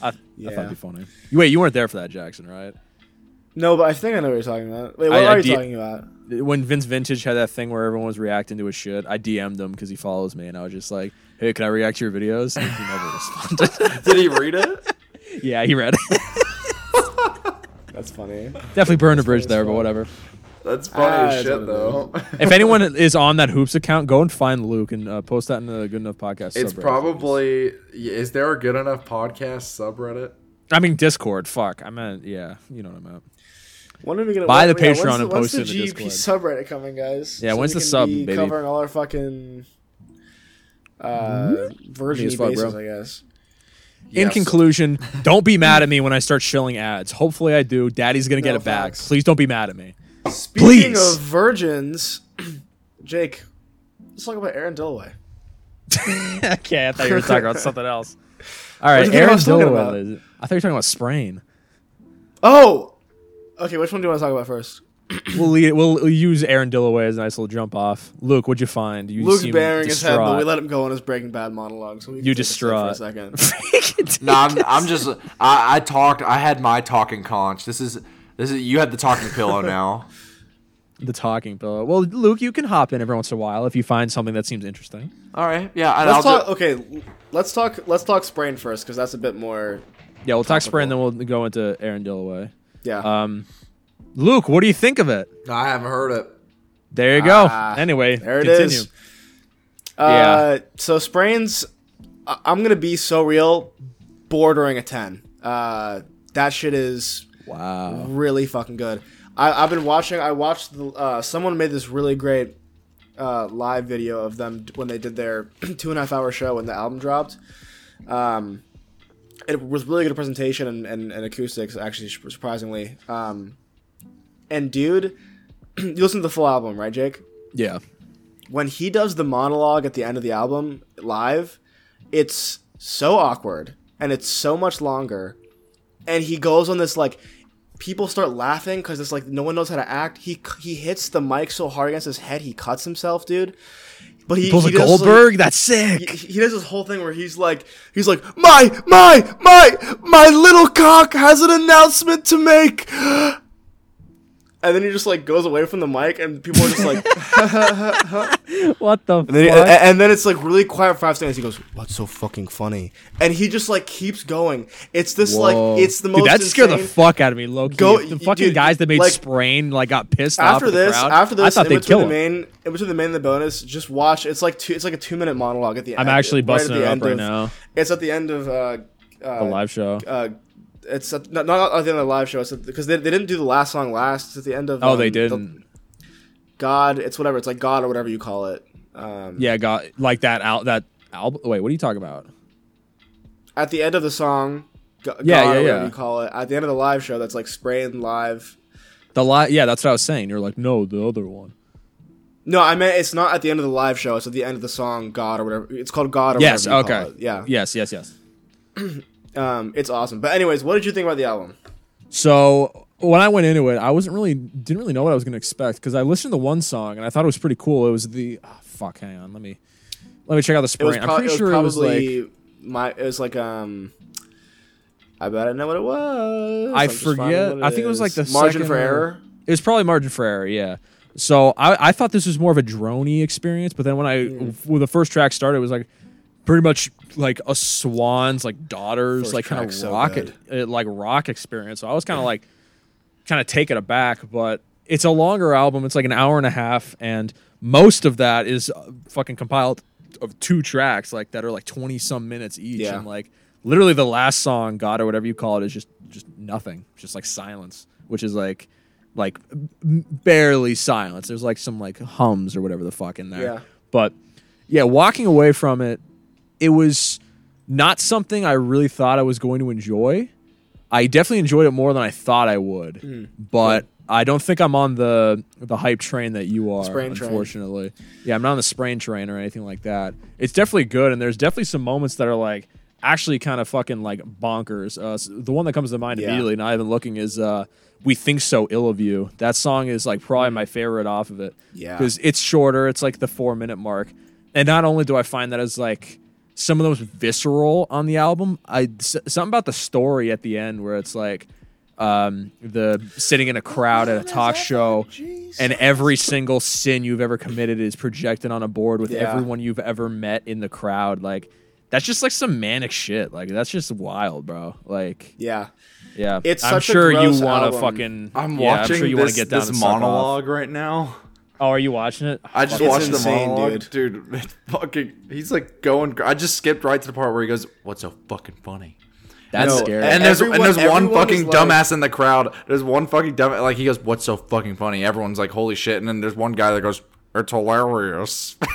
I, I thought Yeah. it'd be funny. Wait, you weren't there for that, Jackson, right? No, but I think I know what you're talking about. Wait, what I- I are you de- talking about? When Vince Vintage had that thing where everyone was reacting to his shit, I DM'd him because he follows me, and I was just like, "Hey, can I react to your videos?" And he never responded. Did he read it? yeah, he read it. That's funny. Definitely burned a bridge as there, but fuck. whatever. That's funny Ah, as shit though. if anyone is on that hoops account, go and find Luke and uh, post that in the Good Enough podcast. it's subreddit. probably. Is there a good enough podcast subreddit? I mean Discord. Fuck, I meant yeah. You know what I meant. When are we gonna Buy the yeah, Patreon when's and the, post it in the the GP Discord. subreddit coming, guys? Yeah, when's we the can sub, be baby? Covering all our fucking uh, virgin as fuck, bases, bro. I guess. In Yes. conclusion, don't be mad at me when I start shilling ads. Hopefully, I do. Daddy's gonna get No it back. Please don't be mad at me. Speaking Please. of virgins, Jake, let's talk about Aaron Dilloway. okay, I thought you were talking about something else. All right, do you think I Aaron was Dilloway. about? I thought you were talking about sprain. Oh, okay. Which one do you want to talk about first? we'll, lead, we'll use Aaron Dilloway as a nice little jump off. Luke, what'd you find? You Luke's seem bearing his head, but we let him go on his Breaking Bad monologue. So we You take a sip for a second. No, I'm, I'm just. I, I talked. I had my talking conch. This is. This is. You had the talking pillow now. the talking pillow. Well, Luke, you can hop in every once in a while if you find something that seems interesting. All right. Yeah. And Let's I'll talk. do- Okay, let's talk. Let's talk sprain first because that's a bit more. Yeah, we'll talk sprain, then we'll go into Aaron Dilloway. Yeah. Um, Luke, what do you think of it? I haven't heard it. There you go. Ah, anyway, there it continue. is. Uh, So sprains, I- I'm gonna be so real, bordering a ten. Uh, that shit is Wow. really fucking good. I, I've been watching. I watched. The, uh, someone made this really great uh, live video of them when they did their two and a half hour show when the album dropped. Um, it was really good presentation and, and, and acoustics, actually, surprisingly. Um, and dude, you listen to the full album, right, Jake? Yeah. when he does the monologue at the end of the album live, it's so awkward and it's so much longer. And he goes on this like people start laughing because it's like no one knows how to act. He he hits the mic so hard against his head he cuts himself, dude. But he, Pulls a he like- Goldberg. That's sick. he, he does this whole thing where he's like he's like my my my my little cock has an announcement to make and then he just like goes away from the mic, and people are just like, What the and then, he- fuck? and, and then it's like really quiet for five seconds. He goes, "What's so fucking funny?" And he just like keeps going. It's this Whoa. like it's the most. Dude, that scared the fuck out of me, low key. Go- the y- fucking dude, guys that made like, sprain like got pissed off. after the this, crowd. after this, I thought they'd between kill the him. main, in between the main and the bonus, just watch. It's like two. It's like a two minute monologue at the I'm end. actually right at busting the it up end right of- now. It's at the end of uh, uh, The live show. uh, it's at, not, not at the end of the live show. It's because they, they didn't do the last song last. It's at the end of. Oh, um, they didn't. God, it's whatever. It's like God or whatever you call it. Um, yeah, God, like that out that album. Wait, what are you talking about? At the end of the song, Go- God, Yeah, yeah, or whatever yeah. you call it. At the end of the live show, that's like Sprain live. The live, Yeah, that's what I was saying. You're like, no, the other one. No, I meant it's not at the end of the live show. It's at the end of the song, God or whatever. It's called God or Yes. whatever. you Okay. Yeah. Yes. Yes. Yes. Um, it's awesome. But anyways, what did you think about the album? So when I went into it, I wasn't really didn't really know what I was going to expect because I listened to one song and I thought it was pretty cool. It was the oh, fuck. Hang on, let me let me check out the spring. was, I'm pretty it sure it was like my. It was like um. I bet I know what it was. I I'm forget. I think it was like the margin for error. It was probably margin for error, yeah. So I, I thought this was more of a droney experience, but then when I Hmm. when the first track started, it was like pretty much like a swan's like daughters First like kind of track's so rock good. uh, like rock experience. So I was kind of like kind of taken aback, but it's a longer album. It's like an hour and a half, and most of that is uh, fucking compiled of two tracks like that are like twenty some minutes each, Yeah. and like literally the last song, God or whatever you call it, is just just nothing, it's just like silence, which is like like barely silence. There's like some like hums or whatever the fuck in there. Yeah. But yeah, walking away from it, it was not something I really thought I was going to enjoy. I definitely enjoyed it more than I thought I would, Hmm. but I don't think I'm on the the hype train that you are. Sprain train. unfortunately, yeah, I'm not on the sprain train or anything like that. It's definitely good, and there's definitely some moments that are like actually kind of fucking like bonkers. Uh, s- the one that comes to mind Yeah. immediately, not even looking, is uh, "We Think So Ill of You." That song is like probably my favorite off of it. Yeah. because it's shorter. It's like the four minute mark, and not only do I find that as like some of the most visceral on the album, I s- something about the story at the end where it's like um, the sitting in a crowd at a talk show, and every single sin you've ever committed is projected on a board with Yeah. everyone you've ever met in the crowd. Like that's just like some manic shit. Like that's just wild, bro. Like Yeah. yeah, It's I'm such a sure you want to fucking. I'm yeah, watching I'm sure you this, want to get down this and off. monologue right now. Oh, are you watching it? I just It's watched insane, the monologue, dude. It's fucking, he's like going. I just skipped right to the part where he goes, "What's so fucking funny?" That's No, scary. And there's Everyone- and there's one fucking like- dumbass in the crowd. There's one fucking dumb like he goes, "What's so fucking funny?" Everyone's like, "Holy shit!" And then there's one guy that goes, "It's hilarious."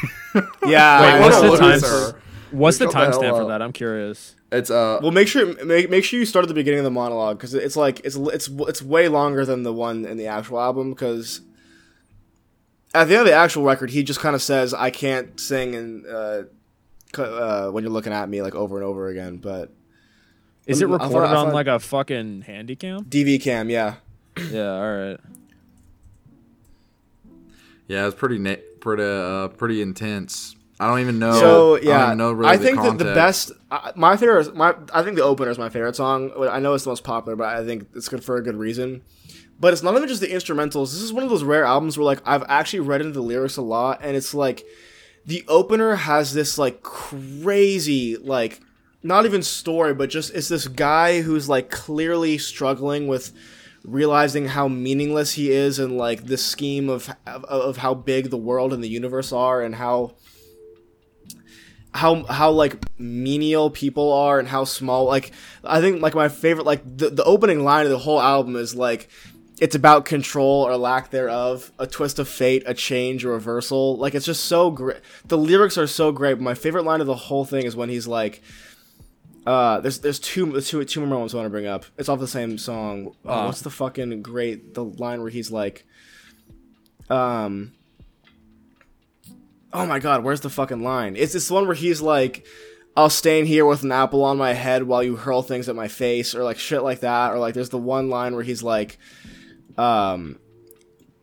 Yeah. Wait, what's the time? loser. What's the Shut the hell timestamp for that? I'm curious. it's uh, Well, make sure make, make sure you start at the beginning of the monologue because it's like it's it's it's way longer than the one in the actual album because at the end of the actual record he just kind of says I can't sing and uh, uh, when you're looking at me like over and over again. But Is it I thought- on thought- like a fucking handy cam? DV cam, yeah, Yeah, all right. yeah, it's pretty na- pretty uh, pretty intense. I don't even know. so I don't yeah, even know really I the think that the best I my favorite is my I think the opener is my favorite song. I know it's the most popular, but I think it's good for a good reason. But it's not even just the instrumentals. This is one of those rare albums where like I've actually read into the lyrics a lot, and it's like the opener has this like crazy like not even story, but just it's this guy who's like clearly struggling with realizing how meaningless he is and like this scheme of of, of how big the world and the universe are and how how how like menial people are and how small like I think like my favorite like the, the opening line of the whole album is like it's about control or lack thereof, a twist of fate, a change, a reversal. Like it's just so great. The lyrics are so great. My favorite line of the whole thing is when he's like, uh, there's there's two there's two two more moments I want to bring up. It's off the same song. Uh. what's the fucking great the line where he's like, um. Oh my god, where's the fucking line? It's this one where he's like, I'll stand here with an apple on my head while you hurl things at my face, or like shit like that, or like there's the one line where he's like, um,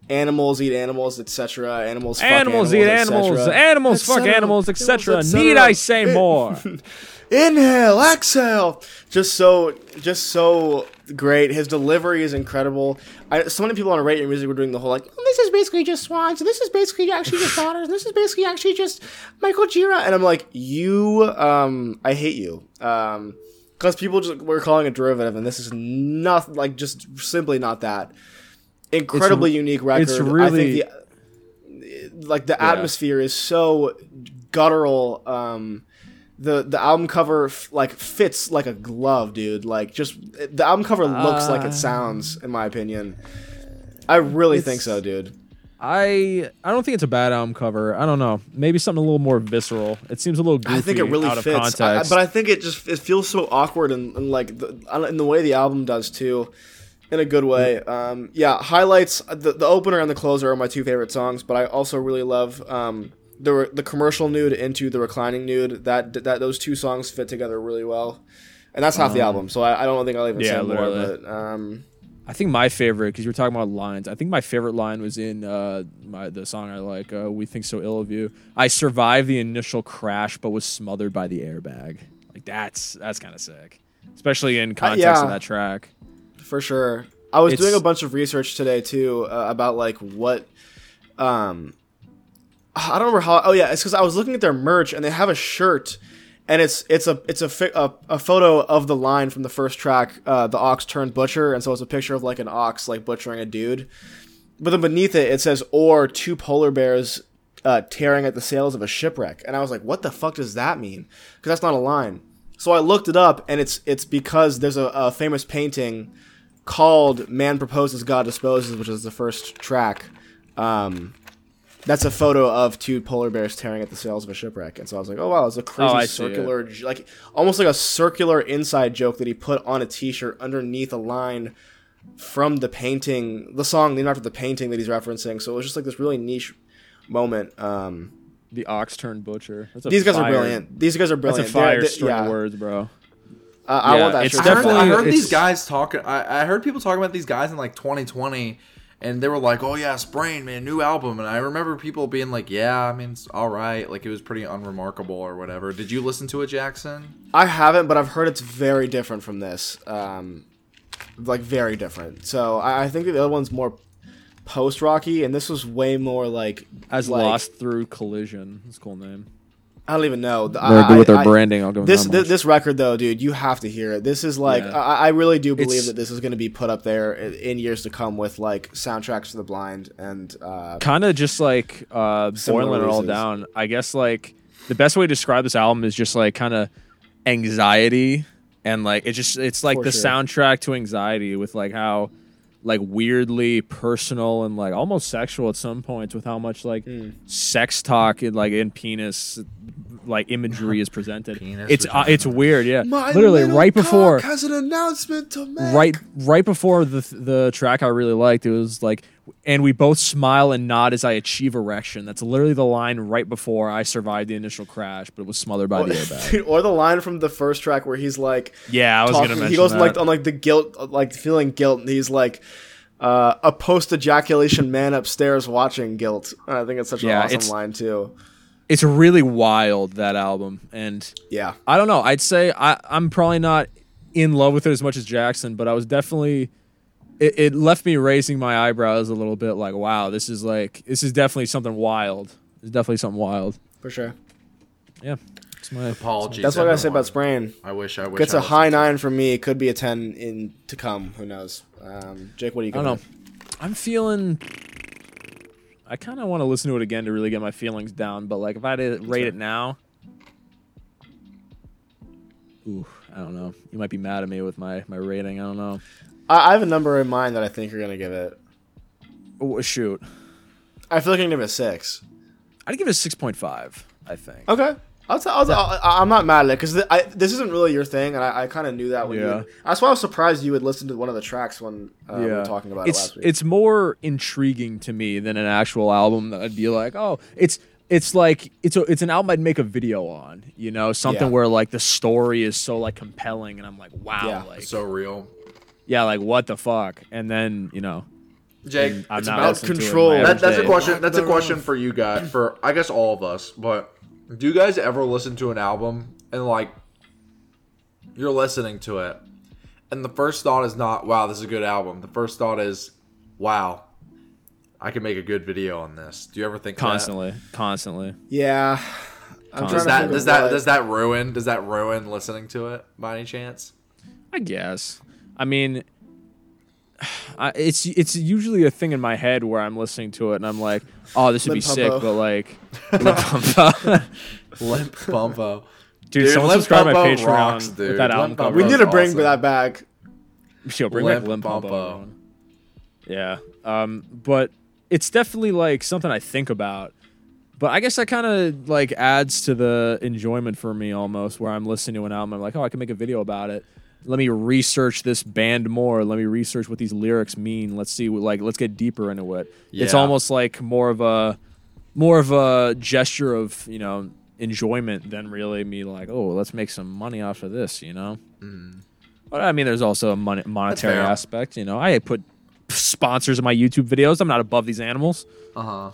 animals eat animals, etc. Animals fuck Animals eat animals. Animals fuck animals, etc. Need I say more? Inhale, exhale. Just so, just so great. His delivery is incredible. I, so many people on Rate Your Music were doing the whole like, "Oh, this is basically just Swans, and this is basically actually just Daughters, and this is basically actually just Michael Gira, and I'm like, you, um, I hate you, um, because people just were calling it derivative, and this is not like just simply not that. Incredibly unique record. it's I really- think the like the atmosphere is so guttural. Um, the the album cover f- like fits like a glove, dude. Like just the album cover looks like it sounds, in my opinion. I really think so, dude. I I don't think it's a bad album cover. I don't know. Maybe something a little more visceral. It seems a little goofy I think it really out of fits, context. I- but I think it just it feels so awkward and, and like the, in the way the album does too, in a good way. Um, yeah, highlights the, the opener and the closer are my two favorite songs, but I also really love um, the the commercial nude into the reclining nude. That that those two songs fit together really well, and that's half the album. So I, I don't think I'll even Um, yeah, say more. literally. But um, I think my favorite, because you were talking about lines. I think my favorite line was in uh, my the song I like. Uh, we think so ill of you. I survived the initial crash, but was smothered by the airbag. Like that's that's kind of sick, especially in context yeah. of that track. For sure. I was It's- doing a bunch of research today too uh, about like what um I don't remember how oh yeah, it's cuz I was looking at their merch and they have a shirt and it's it's a it's a fi- a, a photo of the line from the first track uh the ox turned butcher and so it's a picture of like an ox like butchering a dude. But then beneath it it says or two polar bears uh, tearing at the sails of a shipwreck and I was like what the fuck does that mean? Cuz that's not a line. So I looked it up and it's it's because there's a, a famous painting called "Man Proposes, God Disposes," which is the first track. Um, that's a photo of two polar bears tearing at the sails of a shipwreck, and so I was like, "Oh wow, it's a crazy Oh, I it. circular, like almost like a circular inside joke that he put on a T-shirt underneath a line from the painting, the song named after the painting that he's referencing." So it was just like this really niche moment. Um, The ox turned butcher. That's these guys are brilliant. These guys are That's brilliant. a fire they- yeah. words, bro. Uh, I want that it's shirt. I heard, I heard it's- these guys talking. I, I heard people talking about these guys in like 2020, and they were like, "Oh yeah, Sprain, man, new album." And I remember people being like, "Yeah, I mean, it's all right. Like it was pretty unremarkable or whatever." Did you listen to it, Jackson? I haven't, but I've heard it's very different from this. Um, like very different. So I, I think the other one's more post rocky, and this was way more like As like, lost through collision. That's a cool name. I don't even know. They're I, good with their I- branding. I'll give them This, that this much. this record though, dude, you have to hear it. This is like Yeah. I, I really do believe It's- that this is going to be put up there in, in years to come with like soundtracks for the blind and uh, kind of just like uh, Similar boiling it all down. I guess like the best way to describe this album is just like kind of anxiety and like it just it's like For the sure. soundtrack to anxiety with like how like weirdly personal and like almost sexual at some points with how much like Hmm. sex talk and like in penis like imagery is presented. Penis it's uh, it's weird, yeah. My Literally right before has an announcement to make. right right before the the track I really liked it was like and we both smile and nod as I achieve erection. That's literally the line right before I survived the initial crash, but it was smothered by the airbag. Dude, or the line from the first track where he's like, Yeah, I was talking- gonna mention he goes that. like on like the guilt, like feeling guilt, and he's like, uh, a post ejaculation man upstairs watching guilt. I think it's such Yeah, an awesome it's- line too. It's really wild that album, and Yeah, I don't know. I'd say I I'm probably not in love with it as much as Jackson, but I was definitely. It, it left me raising my eyebrows a little bit, like, wow, this is like this is definitely something wild. It's definitely something wild. for sure. Yeah, it's my Apologies. That's what I gotta say about Sprain. I wish I wish. Gets I a high nine from me. It could be a ten in to come. Who knows? Um, Jake, what do you? I don't know. it? I'm feeling. I kind of want to listen to it again to really get my feelings down. But like, if I had to rate it now, ooh, I don't know. You might be mad at me with my my rating. I don't know. I, I have a number in mind that I think you're gonna give it. Oh, shoot, I feel like I'm gonna give it a six. I'd give it a six point five. I think. Okay. I'll t- I'll t- I- I'm not mad at it because th- this isn't really your thing, and I, I kind of knew that when Yeah. you. That's why I was surprised you would listen to one of the tracks when uh, we were talking about it's it last week. it's more intriguing to me than an actual album that I'd be like, oh, it's it's like it's a, it's an album I'd make a video on, you know, something Yeah. where like the story is so like compelling, and I'm like, wow, Yeah. like So real. yeah, like what the fuck, and then you know, Jake, I'm It's not about listening to it in control. That- that, average that's a question. That's a question for you guys, for I guess all of us. But do you guys ever listen to an album and like you're listening to it, and the first thought is not "Wow, this is a good album." The first thought is, "Wow, I can make a good video on this." Do you ever think that? Constantly, constantly. Yeah. I'm Does trying Does to that does that what- does that ruin does that ruin listening to it by any chance? I guess. I mean, I, it's it's usually a thing in my head where I'm listening to it and I'm like, oh, this would be Limp sick, Pumpo. but like, Limp Pumpo. Limp Bumpo. dude, Dude, someone Limp subscribe to my Bumpo Patreon rocks, with dude. that album Limp cover. We need to Bumpo's bring awesome. that back. Yo, bring Limp back Limp Bumpo. Bumpo. Yeah. Um, but it's definitely like something I think about. But I guess that kind of like adds to the enjoyment for me almost, where I'm listening to an album, I'm like, oh, I can make a video about it. Let me research this band more. Let me research what these lyrics mean. Let's see, like, let's get deeper into it. It's almost like more of a, more of a gesture of you know enjoyment than really me like, oh, let's make some money off of this, you know. But I mean, there's also a money, monetary Mm. aspect. You know, I put sponsors in my YouTube videos. I'm not above these animals. Uh huh.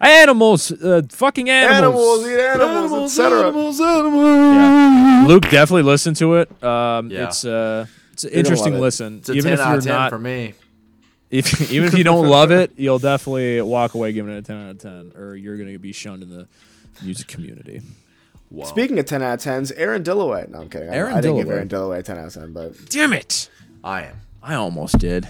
Animals, uh, fucking animals. Animals eat animals, etc. Yeah. Luke definitely listened to it. Um, Yeah. It's uh, it's an interesting love it. listen. It's a even ten if out you're of ten not, for me. if even if you don't love it, you'll definitely walk away giving it a ten out of ten, or you're gonna be shunned in the music community. Speaking of 10 out of 10s, Aaron Dilloway. No, I'm kidding. I- Aaron I, didn't give Aaron Dilloway a 10 out of 10, but Damn it! I am. I almost did.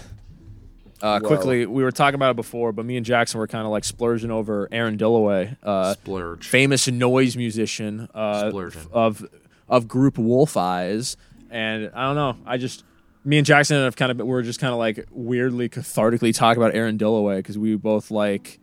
Uh, quickly, we were talking about it before, but me and Jackson were kind of like splurging over Aaron Dilloway, uh, Splurge. famous noise musician uh, Splurging. of of group Wolf Eyes, and I don't know. I just me and Jackson have kind of we were just kind of like weirdly cathartically talk about Aaron Dilloway because we both like.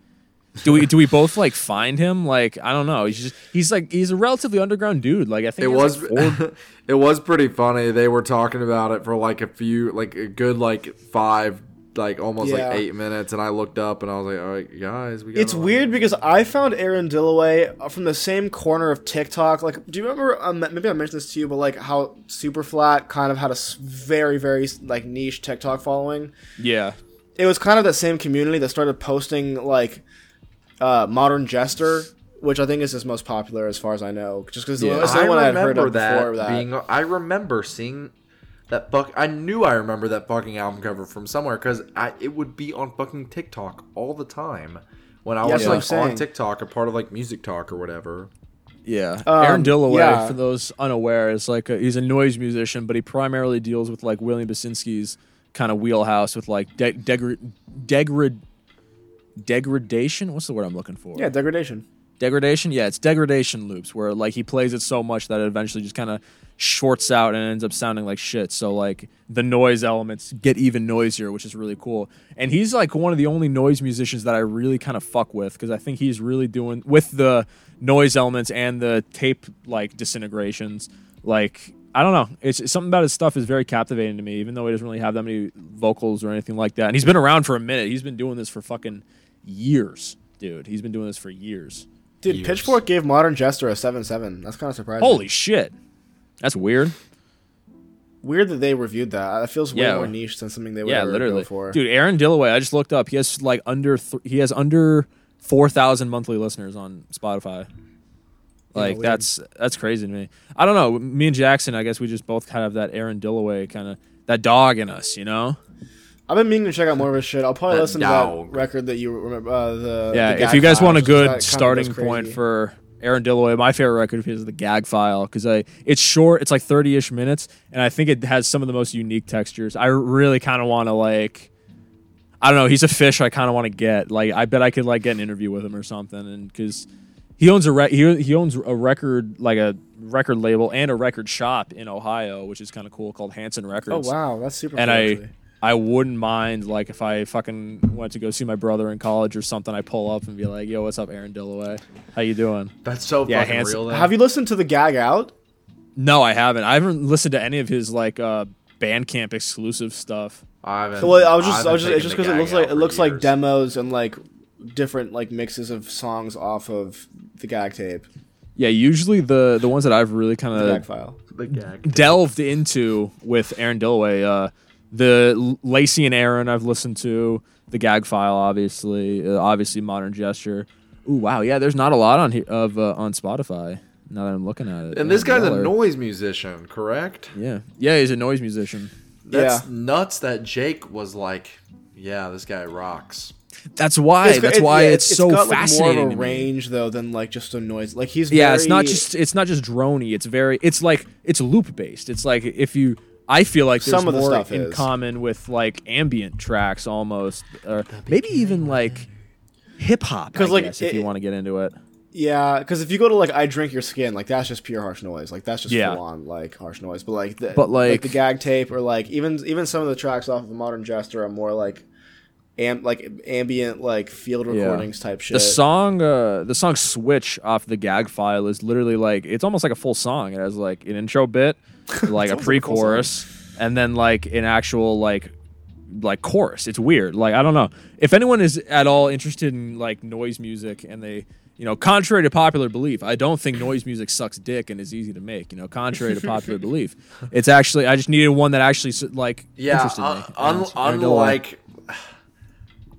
Do we do we both like find him? Like I don't know. He's just he's like he's a relatively underground dude. Like I think It was like, four- it was pretty funny. They were talking about it for like a few like a good like five like almost Yeah. like eight minutes and I looked up and I was like, All right, guys, we got it's weird because I found Aaron Dilloway from the same corner of TikTok. Like, do you remember? Um, maybe I mentioned this to you, but like how Superflat kind of had a very, very like niche TikTok following. yeah. It was kind of that same community that started posting like uh, Modern Jester, which I think is his most popular as far as I know, just because Yeah. the I one I had heard of that, before that. being I remember seeing that fuck I knew I remember that fucking album cover from somewhere cuz I it would be on fucking TikTok all the time when I Yeah, was that's I'm like saying. on TikTok a part of like Music Talk or whatever. Yeah, Um, Aaron Dilloway, yeah. for those unaware, is like a, he's a noise musician, but he primarily deals with like William Basinski's kind of wheelhouse with like de- degra- degrad degradation. What's the word I'm looking for? yeah, degradation. Degradation. Yeah, it's degradation loops where like he plays it so much that it eventually just kind of shorts out and ends up sounding like shit. So like the noise elements get even noisier, which is really cool. And he's like one of the only noise musicians that I really kind of fuck with because I think he's really doing with the noise elements and the tape like disintegrations. Like I don't know, it's it's something about his stuff is very captivating to me, even though he doesn't really have that many vocals or anything like that. And he's been around for a minute. He's been doing this for fucking years, dude. He's been doing this for years. Dude, Years. Pitchfork gave Modern Jester a seven seven. That's kind of surprising. Holy shit. That's weird. weird that they reviewed that. That feels way Yeah. more niche than something they would Yeah, ever literally. go for. Dude, Aaron Dilloway, I just looked up. He has like under th- he has under 4,000 monthly listeners on Spotify. Like weird. that's that's crazy to me. I don't know. Me and Jackson, I guess we just both kind of have that Aaron Dilloway kind of that dog in us, you know? I've been meaning to check out more of his shit. I'll probably That listen to that record that you remember. Uh, the Yeah, the if you guys want a good starting point for Aaron Dilloway, my favorite record of his is the Gag File because I it's short, it's like thirty ish minutes, and I think it has some of the most unique textures. I really kind of want to like, I don't know, he's a fish I kind of want to get. Like, I bet I could like get an interview with him or something, and because he owns a re- he, he owns a record like a record label and a record shop in Ohio, which is kind of cool called Hanson Records. Oh wow, that's super. and cool, I actually. I wouldn't mind like if I fucking went to go see my brother in college or something. I pull up and be like, "Yo, what's up, Aaron Dilloway? How you doing?" That's so Yeah, fucking hands- real. Then. have you listened to the Gag Out? No, I haven't. I haven't listened to any of his like uh Bandcamp exclusive stuff. I haven't. Well, I was just, I I was just, it's just because it looks like it for looks like demos and like different like mixes of songs off of the Gag tape, Yeah, usually the the ones that I've really kind of file. The gag. delved into with Aaron Dilloway, uh, the L- Lacey and Aaron I've listened to. The Gag File, obviously, uh, obviously Modern Jester. Ooh, wow, yeah. There's not a lot on here of uh, on Spotify. Now that I'm looking at it, And this guy's a noise musician, correct? Yeah, yeah. He's a noise musician. That's Yeah. nuts that Jake was like, yeah, this guy rocks. That's why. It's- that's it- why yeah, it's, so got, like, fascinating. more of a range though than like just a noise. Like he's Yeah, it's not just it's not just drony. It's very it's like it's loop based. It's like if you I feel like there's Some of the more stuff in is. common with like ambient tracks almost, or maybe even like hip hop. Because like, guess, if you want to get into it. Yeah, because if you go to like "I Drink Your Skin," like that's just pure harsh noise. Like that's just Yeah. full on like harsh noise. But like the But, like- the gag tape or like even even some of the tracks off of Modern Jester are more like am like ambient like field Yeah. recordings type shit. The song, uh, the song "Switch" off the gag file is literally like it's almost like a full song. It has like an intro bit, like a almost like a full pre-chorus, and then like an actual like like chorus. It's weird. Like I don't know if anyone is at all interested in like noise music and they. You know, contrary to popular belief, I don't think noise music sucks dick and is easy to make. You know, contrary to popular belief, it's actually I just needed one that actually like Yeah, interested uh, un- me. un- And unlike,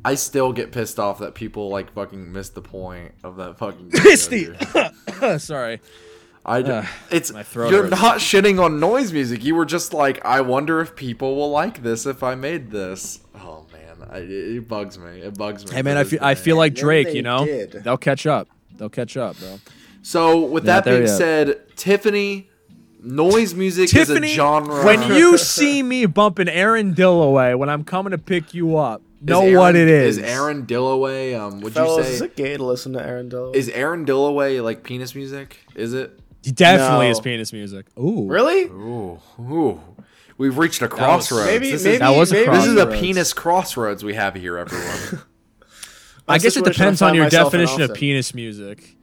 I still get pissed off that people like fucking miss the point of that fucking. video, Misty. dude. sorry, I d- Ugh, it's my throat you're hurts. not shitting on noise music. You were just like, I wonder if people will like this if I made this. Oh man, I, it, it bugs me. It bugs me. Hey man, I feel I feel like Drake. they You know, did. they'll catch up. They'll catch up, bro. So with They're that being yet. said, Tiffany, noise music Tiffany, is a genre. when you see me bumping Aaron Dilloway when I'm coming to pick you up, know Aaron- what it is. Is Aaron Dilloway? Um, would Fellas, you is say it gay to listen to Aaron Dilloway? is Aaron Dilloway like penis music? Is it? He definitely No. is penis music. Ooh, really? Ooh, ooh. We've reached a crossroads. Maybe this maybe is, That was maybe, this is a penis crossroads we have here, everyone. I guess it depends on your definition of penis music.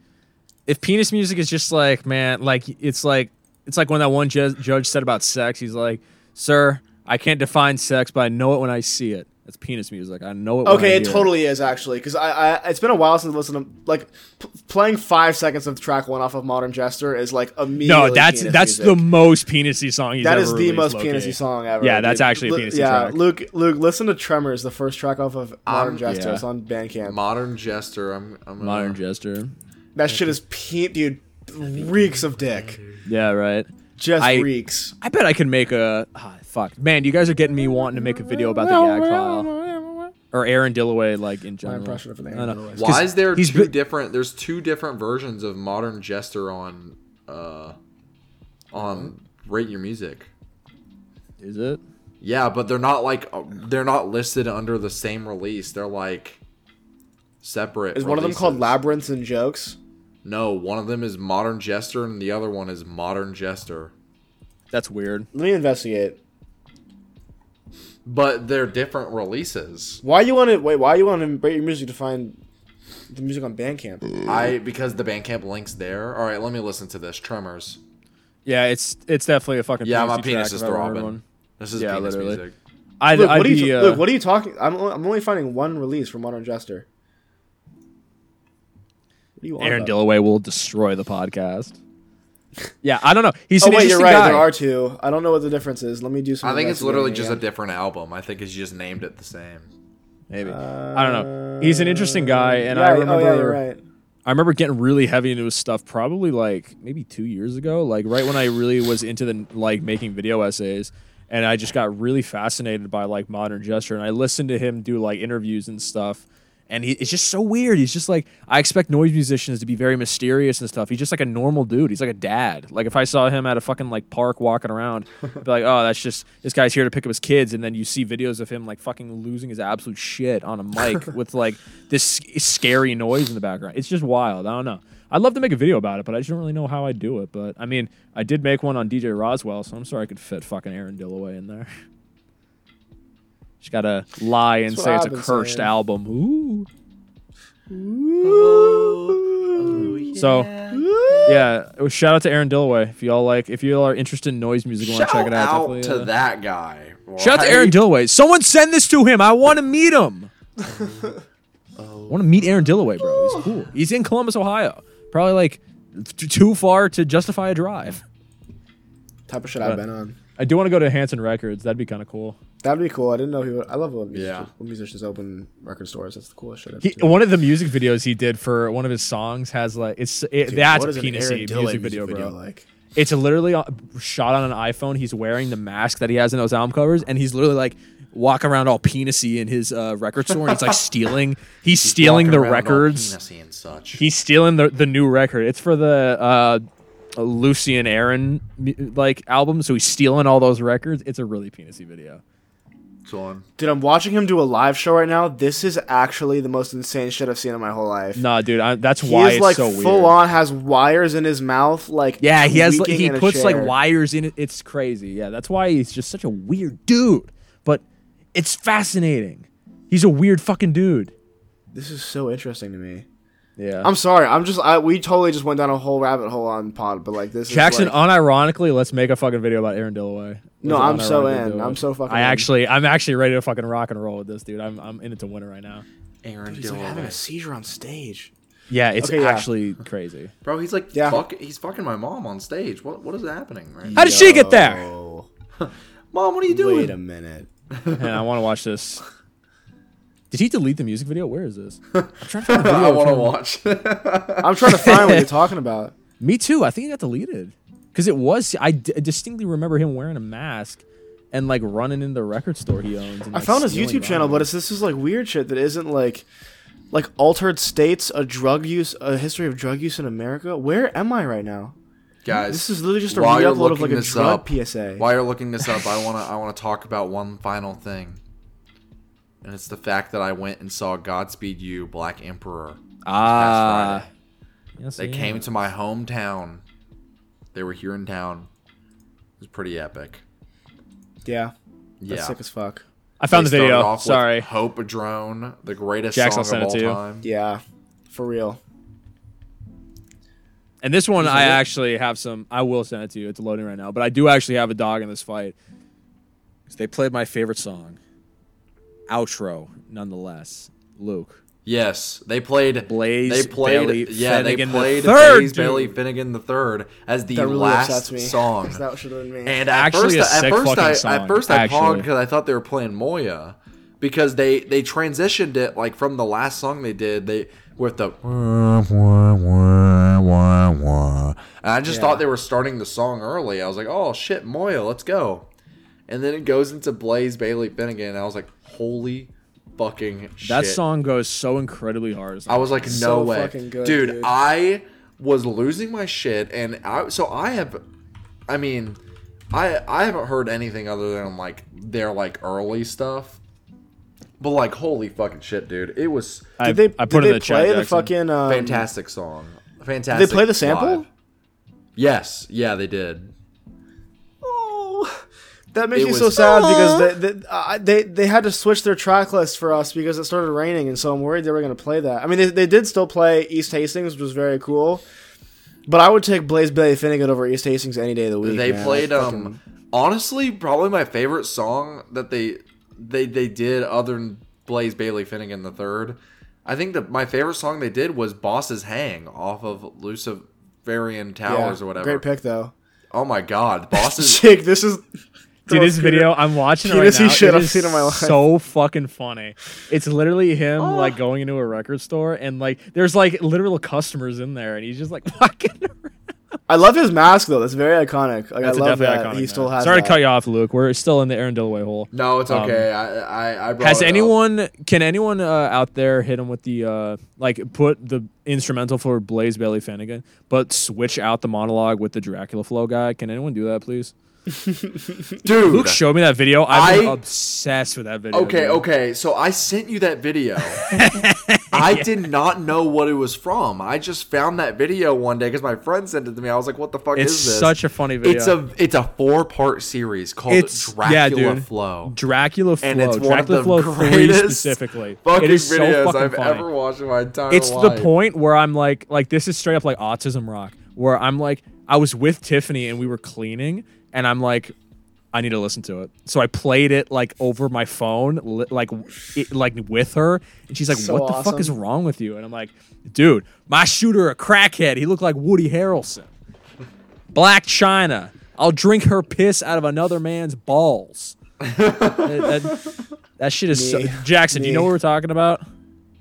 If penis music is just like, man, like it's like it's like when that one ju- judge said about sex. He's like, "Sir, I can't define sex, but I know it when I see it." That's penis music. I know it. Okay, it totally is actually because I, I it's been a while since I listened to like p- playing five seconds of track one off of Modern Jester is like immediately. No, that's penis that's music. the most penisy song he's That ever is the most low-key. penisy song ever. Yeah, that's dude. actually a Lu- penisy yeah, track. Luke, Luke, listen to Tremors, the first track off of Modern Um, Jester. yeah. It's on Bandcamp. Modern Jester. I'm. I'm gonna- Modern Jester. that shit is pe- dude, reeks of dick. Yeah, right. Just I- reeks. I bet I can make a ah, fuck. Man, you guys are getting me wanting to make a video about the gag file or Aaron Dilloway, like in general. impression of Aaron. Dilloway. Why 'Cause is there he's two been- different? There's two different versions of Modern Jester on, uh, on Rate Your Music. Is it? Yeah, but they're not like uh, they're not listed under the same release. They're like separate. Is one of them called. Labyrinths and Jokes? No, one of them is Modern Jester, and the other one is Modern Jester. That's weird. Let me investigate. But they're different releases. Why you want to wait? Why you want to rate your music to find the music on Bandcamp? I because the Bandcamp links there. All right, let me listen to this. Tremors. Yeah, it's it's definitely a fucking. Yeah, my penis if is I've ever heard throbbing. This is Yeah, penis literally. music. I'd, Look, I'd what are you? uh, look, what are you talking? I'm only, I'm only finding one release for Modern Jester. What do you want? Aaron about? Dilloway will destroy the podcast. Yeah, I don't know. He's Oh an wait, you're right. guy. There are two. I don't know what the difference is. Let me do some. I think it's literally just a different album. I think it's just named it the same. Maybe again. I don't know. He's an interesting guy, uh, and yeah, I remember. Oh yeah, you're right. I remember getting really heavy into his stuff probably like maybe two years ago, like right when I really was into the like making video essays, and I just got really fascinated by like Modern Jester, and I listened to him do like interviews and stuff, and he, it's just so weird. He's just like I expect noise musicians to be very mysterious and stuff. He's just like a normal dude. He's like a dad. Like if I saw him at a fucking like park walking around, I'd be like, oh, that's just this guy's here to pick up his kids, and then you see videos of him like fucking losing his absolute shit on a mic with like this scary noise in the background. It's just wild. I don't know. I'd love to make a video about it, but I just don't really know how I'd do it. But I mean, I did make one on DJ Roswell, so I'm sorry I could fit fucking Aaron Dilloway in there. Just gotta lie and That's say it's I've a cursed saying. album. Ooh. So yeah, it was- shout out to Aaron Dilloway. If y'all like, if you all are interested in noise music, want to check it out. out to uh, that guy. Shout out to Aaron Dilloway. Someone send this to him. I want to meet him. I want to meet Aaron Dilloway, bro. He's cool. He's in Columbus, Ohio. Probably like t- too far to justify a drive. Type of shit I've been on. I do want to go to Hanson Records. That'd be kind of cool. That'd be cool. I didn't know he would. I love when, music, Yeah. when musicians open record stores. That's the coolest shit. ever, He, one of the music videos he did for one of his songs has like it's it, Dude, that's what a is an penisy Dillay music video, bro. like? It's literally uh, shot on an iPhone. He's wearing the mask that he has in those album covers, and he's literally like walking around all penisy in his uh, record store, and he's like stealing. He's, stealing the around all records. and such. He's stealing the the new record. It's for the uh, Lucy and Aaron like album, so he's stealing all those records. It's a really penisy video. Son. Dude, I'm watching him do a live show right now. This is actually the most insane shit I've seen in my whole life. Nah, dude, I, that's he why is it's like so full weird. on, has wires in his mouth, like Yeah, he has like, he puts like wires in it. It's crazy. Yeah, that's why he's just such a weird dude. But it's fascinating. He's a weird fucking dude. This is so interesting to me. Yeah. I'm sorry. I'm just. I, we totally just went down a whole rabbit hole on pod, but like this. Jackson, is like, unironically, let's make a fucking video about Aaron Dilloway. No, Let's I'm so in. do it. I'm so fucking I in. actually, I'm actually ready to fucking rock and roll with this, dude. I'm, I'm in it to win it right now. Aaron he's like having a seizure on stage. Yeah, it's Okay, yeah. actually crazy. Bro, he's like Yeah. fuck, he's fucking my mom on stage. What what is happening right now? How did she get there? Mom, what are you doing? wait a minute. Man, I want to watch this. Did he delete the music video? Where is this? I'm trying to find the video. I want to watch. I'm trying to find what you're talking about. Me too. I think it got deleted because it was. I d- distinctly remember him wearing a mask and like running in the record store he owns. And, I found his stealing YouTube channel, but it's this is like weird shit that isn't like like altered states, a drug use, a history of drug use in America. Where am I right now? Guys, This is literally just a while re-upload of like a drug up- PSA. While you're looking this up, I wanna I wanna talk about one final thing, and it's the fact that I went and saw Godspeed You, Black Emperor. ah. Friday. Yes, They yeah. came to my hometown. They were here in town. It was pretty epic. Yeah, that's Yeah. sick as fuck. I found They the video. off with Sorry. Hope a Drone, the greatest Jax, I'll song of it all to you. time. Yeah, for real. And this one, I it? actually have some. I will send it to you. It's loading right now. But I do actually have a dog in this fight. They played my favorite song. Outro, nonetheless. Luke. Yes, they played. Blaise They played. Bailey yeah, Finnegan they the played third, Blaise Bailey. Finnegan the third as the That really last upsets me. song. 'Cause that should have been me. And at Actually first, a at sick first, I, song, at first I paused because I thought they were playing Moya, because they they transitioned it like from the last song they did they with the and I just Yeah. thought they were starting the song early. I was like, oh shit, Moya, let's go. And then it goes into Blaise Bailey Finnegan, and I was like, holy fucking shit. That song goes so incredibly hard. I was like, no So way, good, dude, dude. I was losing my shit, and I so I have, I mean, I I haven't heard anything other than like their like early stuff, but like holy fucking shit, dude, it was I, did they I did put they in the play chat. the fucking um, fantastic song, fantastic. They play the sample? live. Yes, yeah, they did. That makes It me was- so sad because they they, uh, they they had to switch their track list for us because it started raining, and so I'm worried they were going to play that. I mean, they, they did still play East Hastings, which was very cool. But I would take Blaise Bailey Finnegan over East Hastings any day of the week. they man. played Like, um fucking- honestly probably my favorite song that they they they did other than Blaise Bailey Finnegan the third. I think that my favorite song they did was Bosses Hang off of Luciferian Towers or whatever. Great pick though. Oh my god, Bosses Jake, this is Dude, this video, I'm watching it right Penis-y now. shit it I've is seen in my life. So fucking funny. It's literally him Oh. like going into a record store and like there's like literal customers in there and he's just like fucking. around. I love his mask though. That's very iconic. Like That's I a love definitely that iconic. he still has. Sorry that. to cut you off, Luke. We're still in the Aaron Dilloway hole. No, it's Um, okay. I, I I brought Has it up. anyone? Can anyone uh, out there hit him with the uh, like put the instrumental for Blaise Bailey Finnegan, but switch out the monologue with the Dracula flow guy? Can anyone do that, please? dude? Luke showed me that video. I'm obsessed with that video. Okay, dude. okay. So I sent you that video. I did not know what it was from. I just found that video one day because my friend sent it to me. I was like, "What the fuck It's is this?" such a funny video. It's a it's a four part series called It's- Dracula yeah, dude. Flow. Dracula Flow. And it's one of Dracula the Flow greatest specifically. Fucking is so videos fucking I've funny. ever watched in my entire it's life. the point where I'm like, like this is straight up like autism rock, where I'm like, I was with Tiffany and we were cleaning, and I'm like, I need to listen to it. So I played it like over my phone, li- like it, like with her, and she's like, So "What the fuck is wrong with you?" And I'm like, "Dude, my shooter a crackhead. He looked like Woody Harrelson." Black China. I'll drink her piss out of another man's balls. that, that- that shit is so. Me. Jackson, do you know what we're talking about?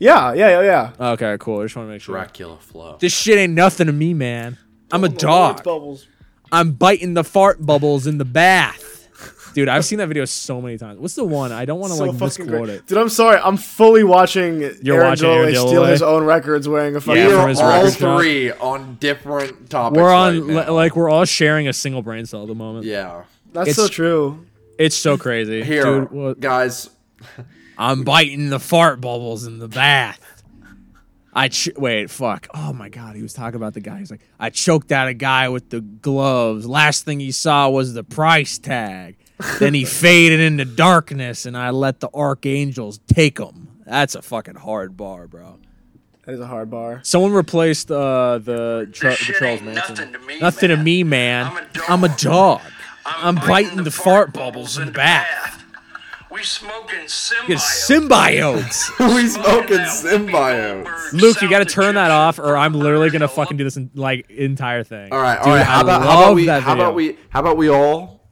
Yeah, yeah, yeah, yeah. Okay, cool. I just want to make sure. Dracula flow. This shit ain't nothing to me, man. I'm a dog. Bubbles. I'm biting the fart bubbles in the bath. Dude, I've seen that video so many times. What's the one? I don't want to So like fucking misquote it. Dude, I'm sorry. I'm fully watching You're Aaron watching Dilloway steal Dilloway? his own records wearing a fucking. Yeah, we from are his all record shop. three on different topics. We're right on now. like we're all sharing a single brain cell at the moment. yeah. That's it's- so true. It's so crazy. Here, Dude, what- guys. I'm biting the fart bubbles in the bath. I ch- wait, fuck. Oh my god, he was talking about the guy. He's like, I choked out a guy with the gloves. Last thing he saw was the price tag. then he faded into darkness, and I let the archangels take him. That's a fucking hard bar, bro. That is a hard bar. Someone replaced uh, the, Tra- the Charles Manson. nothing to me, Nothing to man. me, man. I'm a dog. I'm a dog. I'm, biting, the, fart bubbles in the bath. We smoking Get symbiote. symbiotes. we smoking symbiotes. Luke, you got to turn that off, or I'm literally gonna fucking do this in, like entire thing. All right, Dude, all right. How I about how about we that how about we how about we all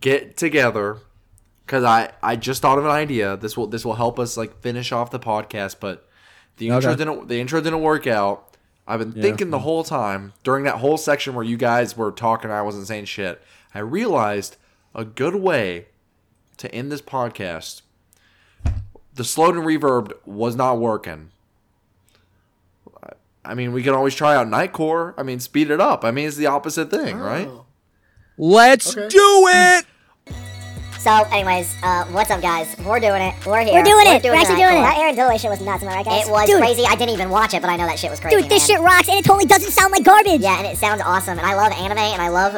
get together? Because I I just thought of an idea. This will this will help us like finish off the podcast. But the intro didn't the intro didn't work out. I've been thinking the whole time during that whole section where you guys were talking, I wasn't saying shit. I realized a good way to end this podcast. The slowed and reverb was not working. I mean, we can always try out Nightcore. I mean, speed it up. I mean, it's the opposite thing, right? Let's Okay. do it. So, anyways, uh, what's up, guys? We're doing it. We're here. We're doing it. We're the actually night doing it. That Aaron Dilloway shit was nuts, am I right, guys? It was Dude, crazy. I didn't even watch it, but I know that shit was crazy. Dude, this man. shit rocks, and it totally doesn't sound like garbage. Yeah, and it sounds awesome, and I love anime, and I love.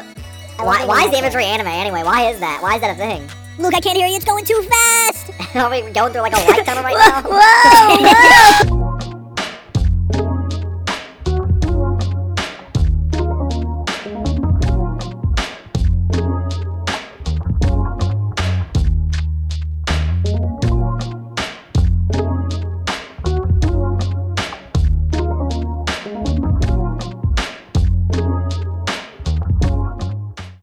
I why, love why is the imagery anime anyway? Why is that? Why is that a thing? Luke, I can't hear you. It's going too fast. Oh, Are we going through like a light tunnel right now? whoa! whoa.